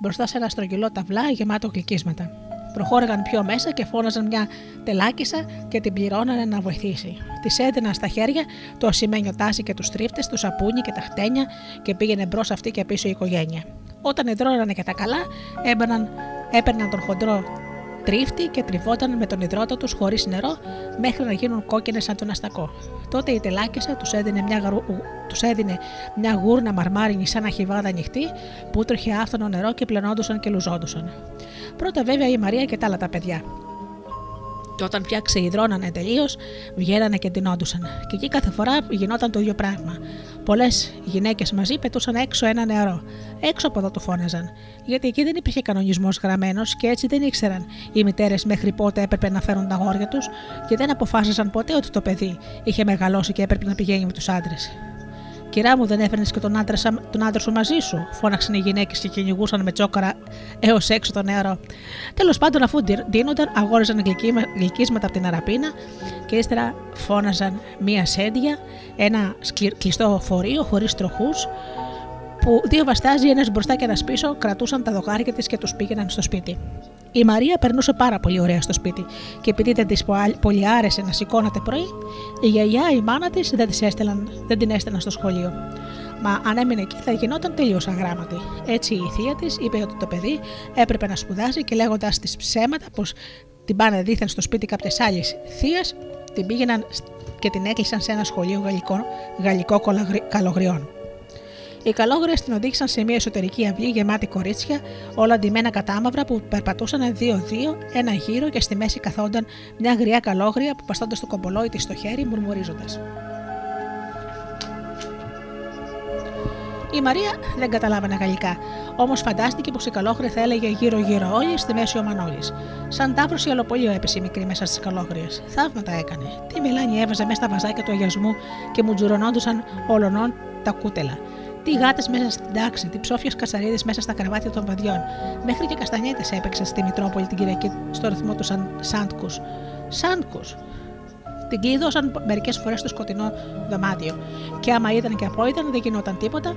μπροστά σε ένα στρογγυλό ταυλά γεμάτο γλυκίσματα. Προχώραγαν πιο μέσα και φώναζαν μια τελάκισα και την πληρώνανε να βοηθήσει. Της έδιναν στα χέρια το ασημένιο τάσι και τους τρίφτες, το σαπούνι και τα χτένια και πήγαινε μπρος αυτή και πίσω η οικογένεια. Όταν υδρώνανε και τα καλά, έμπαιναν, έπαιρναν τον χοντρό τρίφτη και τριβόταν με τον υδρότα τους χωρίς νερό μέχρι να γίνουν κόκκινες σαν τον αστακό. Τότε η τελάκισα τους έδινε μια, γαρου... τους έδινε μια γούρνα μαρμάρινη σαν αχιβάδα ανοιχτή που τρέχε άφθονο νερό και πλενόντουσαν και λουζόντουσαν. Πρώτα βέβαια η Μαρία και τα άλλα τα παιδιά. Και όταν πια ξεϊδρώνανε τελείως, βγαίνανε και ντυνόντουσαν. Και εκεί κάθε φορά γινόταν το ίδιο πράγμα. Πολλές γυναίκες μαζί πετούσαν έξω ένα νερό. Έξω από εδώ το φώναζαν. Γιατί εκεί δεν υπήρχε κανονισμός γραμμένος και έτσι δεν ήξεραν οι μητέρες μέχρι πότε έπρεπε να φέρουν τα αγόρια τους και δεν αποφάσισαν ποτέ ότι το παιδί είχε μεγαλώσει και έπρεπε να πηγαίνει με τους άντρες. Και κυρά μου, δεν έφερνες και τον άντρα, τον άντρα σου μαζί σου, φώναξαν οι γυναίκες και κυνηγούσαν με τσόκαρα έως έξω το νερό. Τέλος πάντων, αφού ντύνονταν, αγόριζαν γλυκίσματα από την αραπίνα και ύστερα φώναζαν μία σέντια, ένα κλειστό φορείο χωρίς τροχούς, που δύο βαστάζοι, ένας μπροστά και ένας πίσω, κρατούσαν τα δοκάρια της και τους πήγαιναν στο σπίτι. Η Μαρία περνούσε πάρα πολύ ωραία στο σπίτι και επειδή δεν της πολύ άρεσε να σηκώνεται πρωί, η γιαγιά, η μάνα της δεν, δεν την έστελναν στο σχολείο. Μα αν έμεινε εκεί θα γινόταν τελείως αγράμματη. Έτσι η θεία της είπε ότι το παιδί έπρεπε να σπουδάσει και λέγοντας της ψέματα πως την πάνε δίθεν στο σπίτι κάποια άλλη θεία, την πήγαιναν και την έκλεισαν σε ένα σχολείο γαλλικό, γαλλικό καλογριών. Οι καλόγριε την οδήγησαν σε μια εσωτερική αυλή γεμάτη κορίτσια, όλα ντυμένα κατάμαυρα που περπατούσαν δύο-δύο, ένα γύρο και στη μέση καθόνταν μια γριά καλόγρια που παστώντας το κομπολόι της στο χέρι, μουρμουρίζοντας. Η Μαρία δεν καταλάβαινε γαλλικά, όμως φαντάστηκε πως η καλόγρια θα έλεγε γύρω-γύρω όλοι στη μέση ο Μανώλης. Σαν τάβρος η αλοπολίο έπεσε η μικρή μέσα στις καλόγριες. Θαύματα έκανε. Τι μιλάνι έβαζε μέσα στα βαζάκια του αγιασμού και μου τζουρωνόντουσαν όλων τα κούτελα τι γάτες μέσα στην τάξη, τι ψόφιες κασαρίδες μέσα στα κρεβάτια των παιδιών. Μέχρι και καστανιέτες έπαιξαν στη Μητρόπολη την Κυριακή στο ρυθμό του σαν Σάντκους. Σάντκους. Την κλείδωσαν μερικές φορές στο σκοτεινό δωμάτιο. Και άμα ήταν και απόϊταν, δεν γινόταν τίποτα.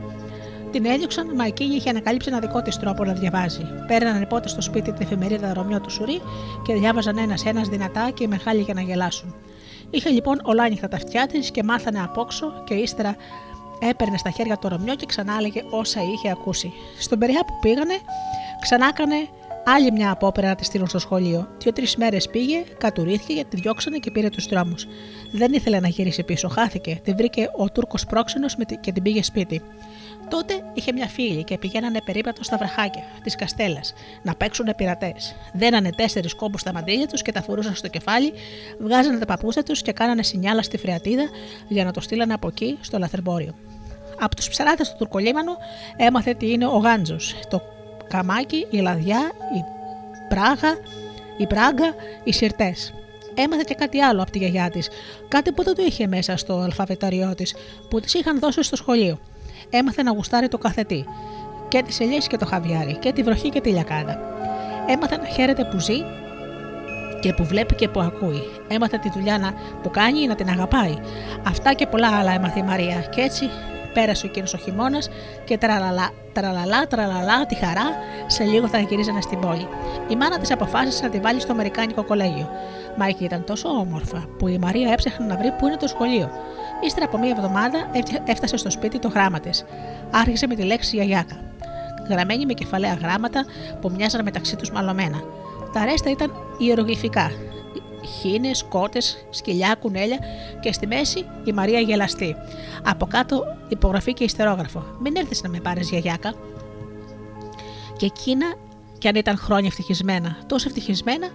Την έδιωξαν, μα εκείνη είχε ανακαλύψει ένα δικό της τρόπο να διαβάζει. Παίρναν πότε στο σπίτι την εφημερίδα Ρωμιό του Σουρή και διάβαζαν ένα-ένα δυνατά και μεγάλη για να γελάσουν. Είχε λοιπόν ολάνυχτα τα αυτιά της και μάθανε απόξω και ύστερα έπαιρνε στα χέρια το Ρωμιό και ξανά έλεγε όσα είχε ακούσει. Στον Περιά που πήγανε, ξανά έκανε άλλη μια απόπειρα να τη στείλουν στο σχολείο. Δύο-τρεις μέρες πήγε, κατουρίθηκε, τη διώξανε και πήρε τους δρόμους. Δεν ήθελε να γυρίσει πίσω, χάθηκε. Την βρήκε ο Τούρκος πρόξενος και την πήγε σπίτι. Τότε είχε μια φίλη και πηγαίνανε περίπατο στα βραχάκια της Καστέλας να παίξουν πειρατές. Δένανε τέσσερις κόμπους στα μαντίλια τους και τα φορούσαν στο κεφάλι, βγάζανε τα παπούτσια τους και κάνανε σινιάλα στη φρεατίδα για να το στείλανε από εκεί στο λαθρεμπόριο. Από τους ψαράτε του Τουρκολίμανου έμαθε τι είναι ο γάντζος, το καμάκι, η λαδιά, η πράγα, η πράγκα, οι σιρτές. Έμαθε και κάτι άλλο από τη γιαγιά της, κάτι που δεν το είχε μέσα στο αλφαβηταριό της, που της είχαν δώσει στο σχολείο. Έμαθε να γουστάρει το καθετή, και τις ελιές και το χαβιάρι, και τη βροχή και τη λιακάδα. Έμαθε να χαίρεται που ζει και που βλέπει και που ακούει. Έμαθε τη δουλειά που κάνει να την αγαπάει. Αυτά και πολλά άλλα έμαθε η Μαρία, και έτσι Πέρασε ο εκείνος ο χειμώνας και τραλαλά, τραλαλά, τραλαλά, τη χαρά, σε λίγο θα γυρίζανε στην πόλη. Η μάνα της αποφάσισε να τη βάλει στο Αμερικάνικο κολέγιο. Μα εκεί ήταν τόσο όμορφα που η Μαρία έψαχνε να βρει πού είναι το σχολείο. Ύστερα από μία εβδομάδα έφτασε στο σπίτι το γράμμα της. Άρχισε με τη λέξη γιαγιάκα. Γραμμένη με κεφαλαία γράμματα που μοιάζαν μεταξύ τους μαλωμένα. Τα ρέστα ήταν ιερογλυφικά χίνες, κότες, σκυλιά, κουνέλια και στη μέση η Μαρία γελαστή. Από κάτω υπογραφή και ιστερόγραφο. Μην έρθεις να με πάρεις γιαγιάκα. Και εκείνα κι αν ήταν χρόνια ευτυχισμένα, τόσο ευτυχισμένα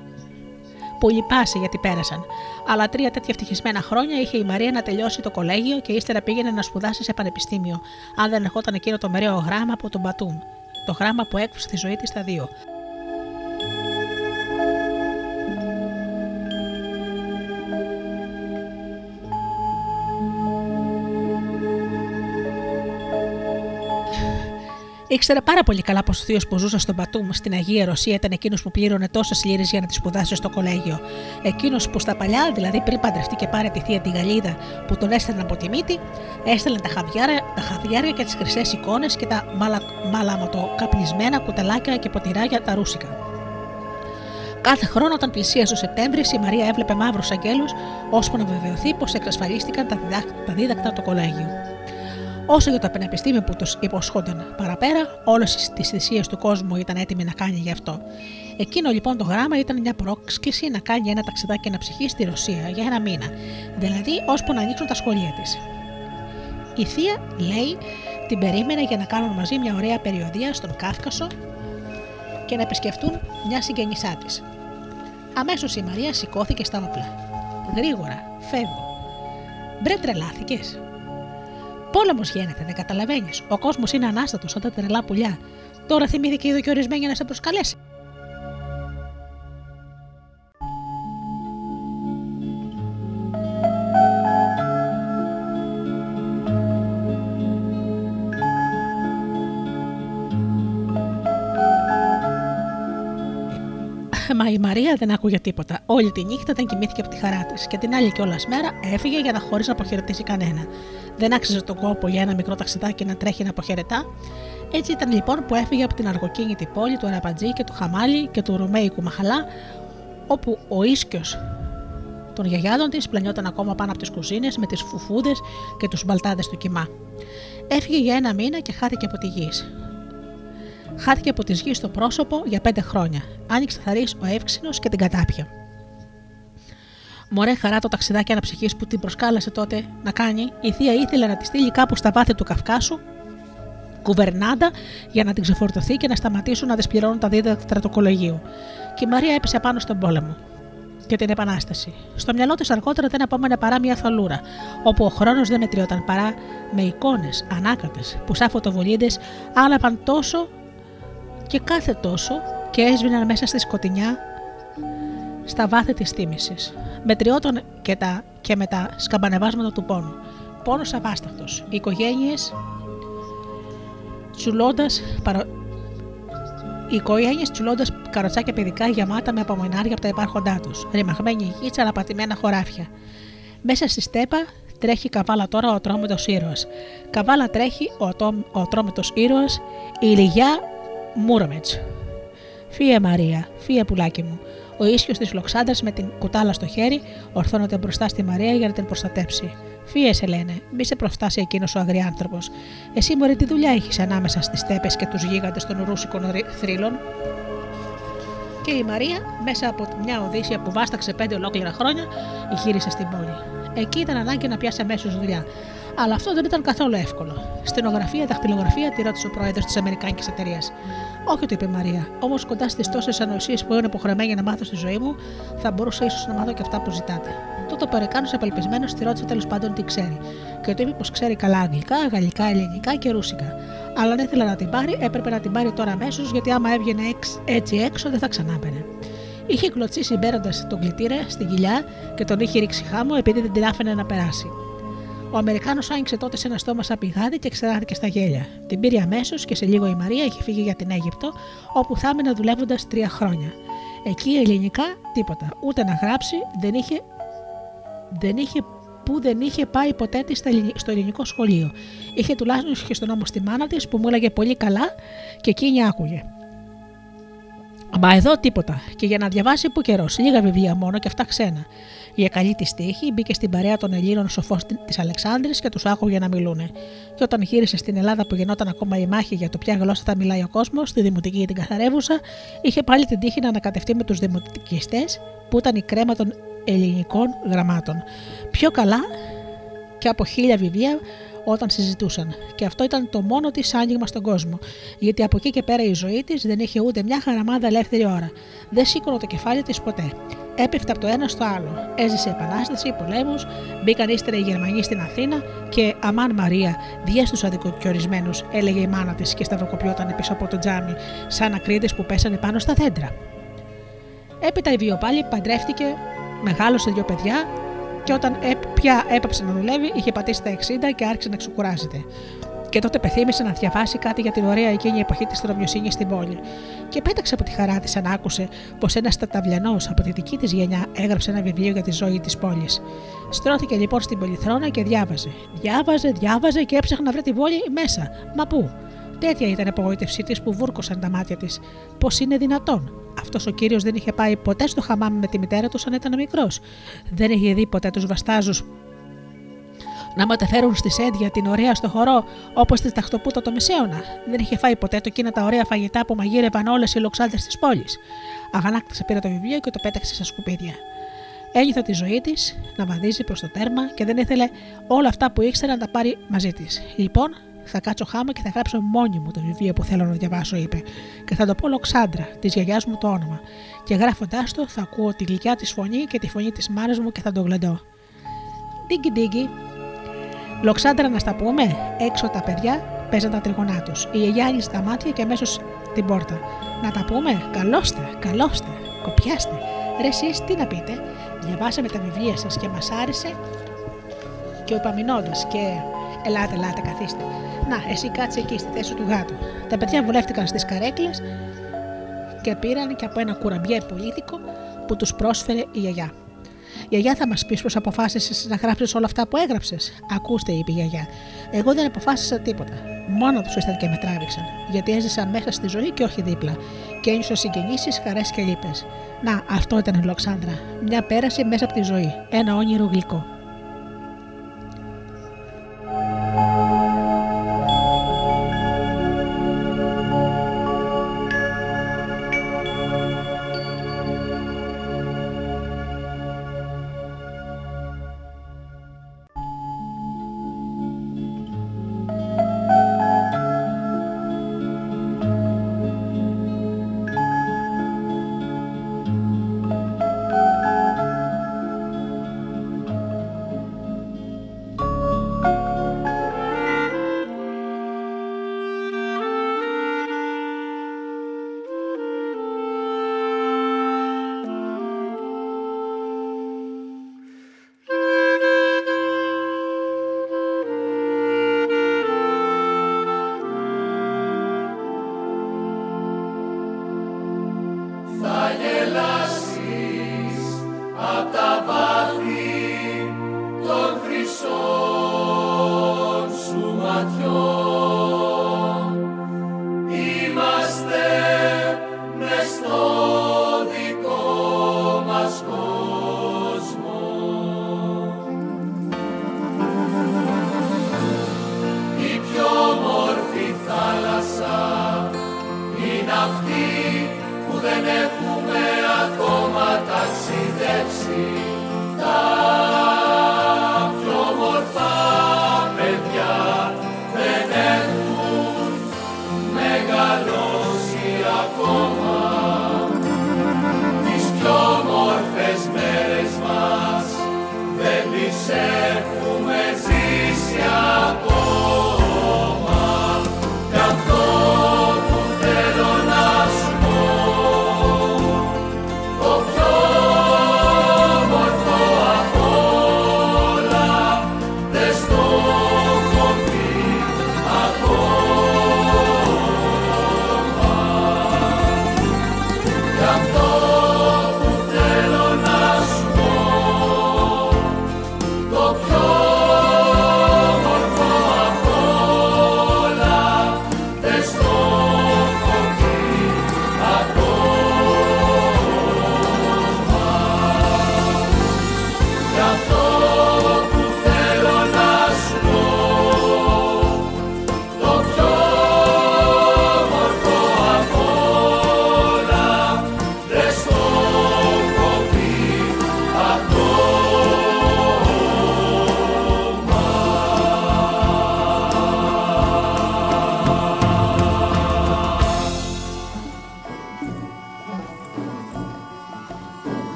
που λυπάσαι γιατί πέρασαν. Αλλά τρία τέτοια ευτυχισμένα χρόνια είχε η Μαρία να τελειώσει το κολέγιο και ύστερα πήγαινε να σπουδάσει σε πανεπιστήμιο, αν δεν ερχόταν εκείνο το μεραίο γράμμα από τον Μπατούμ. Το γράμμα που έκρουσε τη ζωή της στα δύο. Ήξερε πάρα πολύ καλά πως ο θείος που ζούσε στον Πατούμ στην Αγία Ρωσία ήταν εκείνος που πλήρωνε τόσες λίρες για να τη σπουδάσει στο κολέγιο. Εκείνος που στα παλιά, δηλαδή πριν παντρευτεί και πάρει τη θεία τη Γαλίδα που τον έστελνε από τη μύτη, έστελνε τα χαβιάρια, τα χαβιάρια και τις χρυσές εικόνες και τα μαλα, μαλαμοτοκαπνισμένα κουταλάκια και ποτηράκια τα ρούσικα. Κάθε χρόνο, όταν πλησίασε ο Σεπτέμβρης, η Μαρία έβλεπε μαύρους αγγέλους, ώσπου να βεβαιωθεί πως εξασφαλίστηκαν τα δίδακτα το κολέγιο. Όσο για το πανεπιστήμιο που τους υποσχόταν παραπέρα, όλες τις θυσίες του κόσμου ήταν έτοιμοι να κάνει γι' αυτό. Εκείνο λοιπόν το γράμμα ήταν μια πρόσκληση να κάνει ένα ταξιδάκι να ψυχή στη Ρωσία για ένα μήνα, δηλαδή ώσπου να ανοίξουν τα σχολεία της. Η θεία, λέει, την περίμενε για να κάνουν μαζί μια ωραία περιοδία στον Κάφκασο και να επισκεφτούν μια συγγενισά της. Αμέσως η Μαρία σηκώθηκε στα όπλα. Γρήγορα, φεύγω. Μπρε τρελάθηκες, Πόλεμος γίνεται, δεν καταλαβαίνεις. Ο κόσμος είναι ανάστατος σαν τα τρελά πουλιά. Τώρα θυμήθηκε η και ορισμένη να σε προσκαλέσει. Μα η Μαρία δεν άκουγε τίποτα. Όλη τη νύχτα δεν κοιμήθηκε από τη χαρά της και την άλλη κιόλας μέρα έφυγε για να χωρίς να αποχαιρετήσει κανένα. Δεν άξιζε τον κόπο για ένα μικρό ταξιδάκι να τρέχει να αποχαιρετά. Έτσι ήταν λοιπόν που έφυγε από την αργοκίνητη πόλη του Αραπατζή και του Χαμάλι και του Ρουμέικου Μαχαλά, όπου ο ίσκιος των γιαγιάδων της πλανιόταν ακόμα πάνω από τις κουζίνες με τις φουφούδες και τους μπαλτάδες του κοιμά. Έφυγε για ένα μήνα και χάθηκε από τη γης. Χάθηκε από τη γη στο πρόσωπο για πέντε χρόνια. Άνοιξε θαρή ο εύξηνος και την κατάπια. Μωρέ χαρά το ταξιδάκι αναψυχής που την προσκάλεσε τότε να κάνει, η θεία ήθελε να τη στείλει κάπου στα βάθη του Καυκάσου κουβερνάντα για να την ξεφορτωθεί και να σταματήσουν να δεσπληρώνουν τα δίδακτρα του κολεγίου. Και η Μαρία έπεσε πάνω στον πόλεμο και την Επανάσταση. Στο μυαλό της αργότερα δεν απόμενε παρά μια θολούρα, όπου ο χρόνος δεν μετριόταν παρά με εικόνες ανάκατες που σαν φωτοβολίδες άλαβαν τόσο και κάθε τόσο και έσβηναν μέσα στη σκοτεινιά στα βάθη της τίμησης. Μετριόταν και, τα, και με τα σκαμπανεβάσματα του πόνου. Πόνος αβάσταχτος. Οι οικογένειες τσουλώντας παρο... Οι οικογένειες τσουλώντας καροτσάκια παιδικά γεμάτα με απομονάρια από τα υπάρχοντά τους, ρημαγμένη γη, αναπατημένα χωράφια. Μέσα στη στέπα τρέχει καβάλα τώρα ο τρόμητο ήρωας. Καβάλα τρέχει ο, ο τρόμητο ήρωας, η Λιγιά Μούρομετ. Φύε Μαρία, φύε πουλάκι μου. Ο ίσιος της Λοξάνδρα με την κουτάλα στο χέρι ορθώνεται μπροστά στη Μαρία για να την προστατέψει. Φύε, σε λένε, μη σε προφτάσει εκείνος ο αγριάνθρωπο. Εσύ μωρή τι δουλειά έχεις ανάμεσα στις τέπε και τους γίγαντες των ρούσικων θρύλων; Και η Μαρία, μέσα από μια οδύσσια που βάσταξε πέντε ολόκληρα χρόνια, γύρισε στην πόλη. Εκεί ήταν ανάγκη να πιάσει αμέσως δουλειά. Αλλά αυτό δεν ήταν καθόλου εύκολο. Στενογραφία, δαχτυλογραφία, τη ρώτησε ο πρόεδρος της Αμερικάνικης εταιρείας. Όχι, του είπε η Μαρία. Όμως κοντά στις τόσες ανοησίες που είναι υποχρεωμένη να μάθω στη ζωή μου, θα μπορούσα ίσως να μάθω και αυτά που ζητάτε. Τότε ο Περικάνο απελπισμένος τη ρώτησε τέλος πάντων τι ξέρει. Και του είπε πως ξέρει καλά αγγλικά, γαλλικά, ελληνικά και ρούσικα. Αλλά αν ήθελε να την πάρει, έπρεπε να την πάρει τώρα αμέσως, γιατί άμα έβγαινε έτσι έξω δεν θα ξανάπαινε. Είχε κλωτσίσει μπαίνοντας τον κλητήρα στην κοιλιά και τον είχε ρίξει χάμο επειδή δεν την άφηνε να περάσει. Ο Αμερικάνος άνοιξε τότε σε ένα στόμα σαν πηγάδι και ξεράθηκε στα γέλια. Την πήρε αμέσως και σε λίγο η Μαρία είχε φύγει για την Αίγυπτο, όπου θα έμενε δουλεύοντας τρία χρόνια. Εκεί ελληνικά τίποτα. Ούτε να γράψει δεν είχε, δεν είχε που δεν είχε πάει ποτέ της στο ελληνικό σχολείο. Είχε τουλάχιστον και στον νόμο στη μάνα της που μου έλεγε πολύ καλά και εκείνη άκουγε. Μα εδώ τίποτα. Και για να διαβάσει που καιρός, λίγα βιβλία μόνο και αυτά ξένα. Για καλή τη τύχη μπήκε στην παρέα των Ελλήνων σοφών της Αλεξάνδρη και τους άκουγε να μιλούν. Και όταν γύρισε στην Ελλάδα που γινόταν ακόμα η μάχη για το ποια γλώσσα θα μιλάει ο κόσμος, στη Δημοτική την Καθαρεύουσα, είχε πάλι την τύχη να ανακατευτεί με τους δημοτικιστές που ήταν η κρέμα των ελληνικών γραμμάτων. Πιο καλά και από χίλια βιβλία όταν συζητούσαν. Και αυτό ήταν το μόνο της άνοιγμα στον κόσμο. Γιατί από εκεί και πέρα η ζωή της δεν είχε ούτε μια χαραμάδα ελεύθερη ώρα. Δεν σήκωνε το κεφάλι της ποτέ. Έπεφτε από το ένα στο άλλο. Έζησε επανάσταση, πολέμους, μπήκαν ύστερα οι Γερμανοί στην Αθήνα και Αμάν Μαρία, διέ στους αδικοκιορισμένους, έλεγε η μάνα της και σταυροκοπιόταν πίσω από το τζάμι, σαν ακρίδες που πέσανε πάνω στα δέντρα. Έπειτα η Βιοπάλη παντρεύτηκε, μεγάλωσε δύο παιδιά και όταν πια έπαψε να δουλεύει, είχε πατήσει τα 60 και άρχισε να ξεκουράζεται. Και τότε πεθύμησε να διαβάσει κάτι για την ωραία εκείνη εποχή της τρομιοσύνη στην πόλη. Και πέταξε από τη χαρά της αν άκουσε πως ένας ταταβλιανό από τη δική της γενιά έγραψε ένα βιβλίο για τη ζωή της πόλης. Στρώθηκε λοιπόν στην πολυθρόνα και διάβαζε. Διάβαζε, διάβαζε και έψαχνε να βρει την πόλη μέσα. Μα πού; Τέτοια ήταν η απογοήτευσή της που βούρκωσαν τα μάτια της. Πώς είναι δυνατόν; Αυτός ο κύριος δεν είχε πάει ποτέ στο χαμάμ με τη μητέρα του, αν ήταν μικρός. Δεν είχε δει ποτέ τους βαστάζους να μεταφέρουν στη Σέντια την ωραία στο χορό όπως τη ταχτοπούτα το μεσαίωνα. Δεν είχε φάει ποτέ το εκείνα τα ωραία φαγητά που μαγείρευαν όλες οι λοξάντε της πόλης. Αγανάκτησε πήρε το βιβλίο και το πέταξε στα σκουπίδια. Ένιωθε τη ζωή της να βαδίζει προς το τέρμα και δεν ήθελε όλα αυτά που ήξερε να τα πάρει μαζί της. Λοιπόν, θα κάτσω χάμα και θα γράψω μόνη μου το βιβλίο που θέλω να διαβάσω, είπε. Και θα το πω Λοξάντρα, της γιαγιάς μου το όνομα. Και γράφοντάς το θα ακούω τη γλυκιά της φωνή και τη φωνή της μάνας μου και θα το γλεντώ. Ντίγκι ντίγκι, Λοξάντρα να στα πούμε, έξω τα παιδιά παίζαν τα τριγωνά τους. Η γιαγιά άνοιξε τα μάτια και αμέσως την πόρτα. Να τα πούμε, καλώστε, καλώστε, κοπιάστε. Ρε εσείς τι να πείτε, διαβάσαμε τα βιβλία σας και μας άρεσε και ο Παμινώντας και ελάτε, ελάτε, καθίστε. Να, εσύ κάτσε εκεί στη θέση του γάτου. Τα παιδιά βουλεύτηκαν στις καρέκλες και πήραν και από ένα κουραμπιέ πολίτικο που τους πρόσφερε η γιαγιά. Γιαγιά, θα μας πεις πώς αποφάσισες να γράψεις όλα αυτά που έγραψες. Ακούστε, είπε η γιαγιά. Εγώ δεν αποφάσισα τίποτα. Μόνο τους ήρθαν και με τράβηξαν. Γιατί έζησα μέσα στη ζωή και όχι δίπλα. Και ένιωσα συγκινήσεις, χαρές και λύπες. Να, αυτό ήταν η Λοξάνδρα. Μια πέραση μέσα από τη ζωή. Ένα όνειρο γλυκό.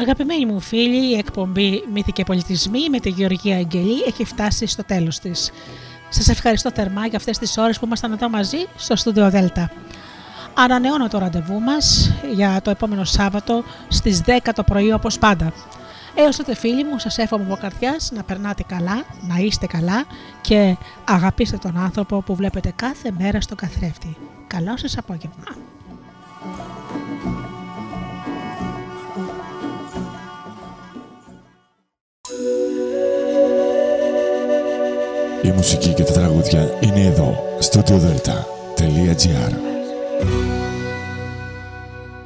Αγαπημένοι μου φίλοι, η εκπομπή Μύθοι και Πολιτισμοί με τη Γεωργία Αγγελή έχει φτάσει στο τέλος της. Σας ευχαριστώ θερμά για αυτές τις ώρες που ήμασταν εδώ μαζί στο στούντιο Δέλτα. Ανανεώνω το ραντεβού μας για το επόμενο Σάββατο στις 10 το πρωί όπως πάντα. Έως τότε φίλοι μου σας εύχομαι από καρδιάς να περνάτε καλά, να είστε καλά και αγαπήστε τον άνθρωπο που βλέπετε κάθε μέρα στο καθρέφτη. Καλό σας απόγευμα. Μουσική και τα τραγούδια είναι εδώ στο audiodelta.gr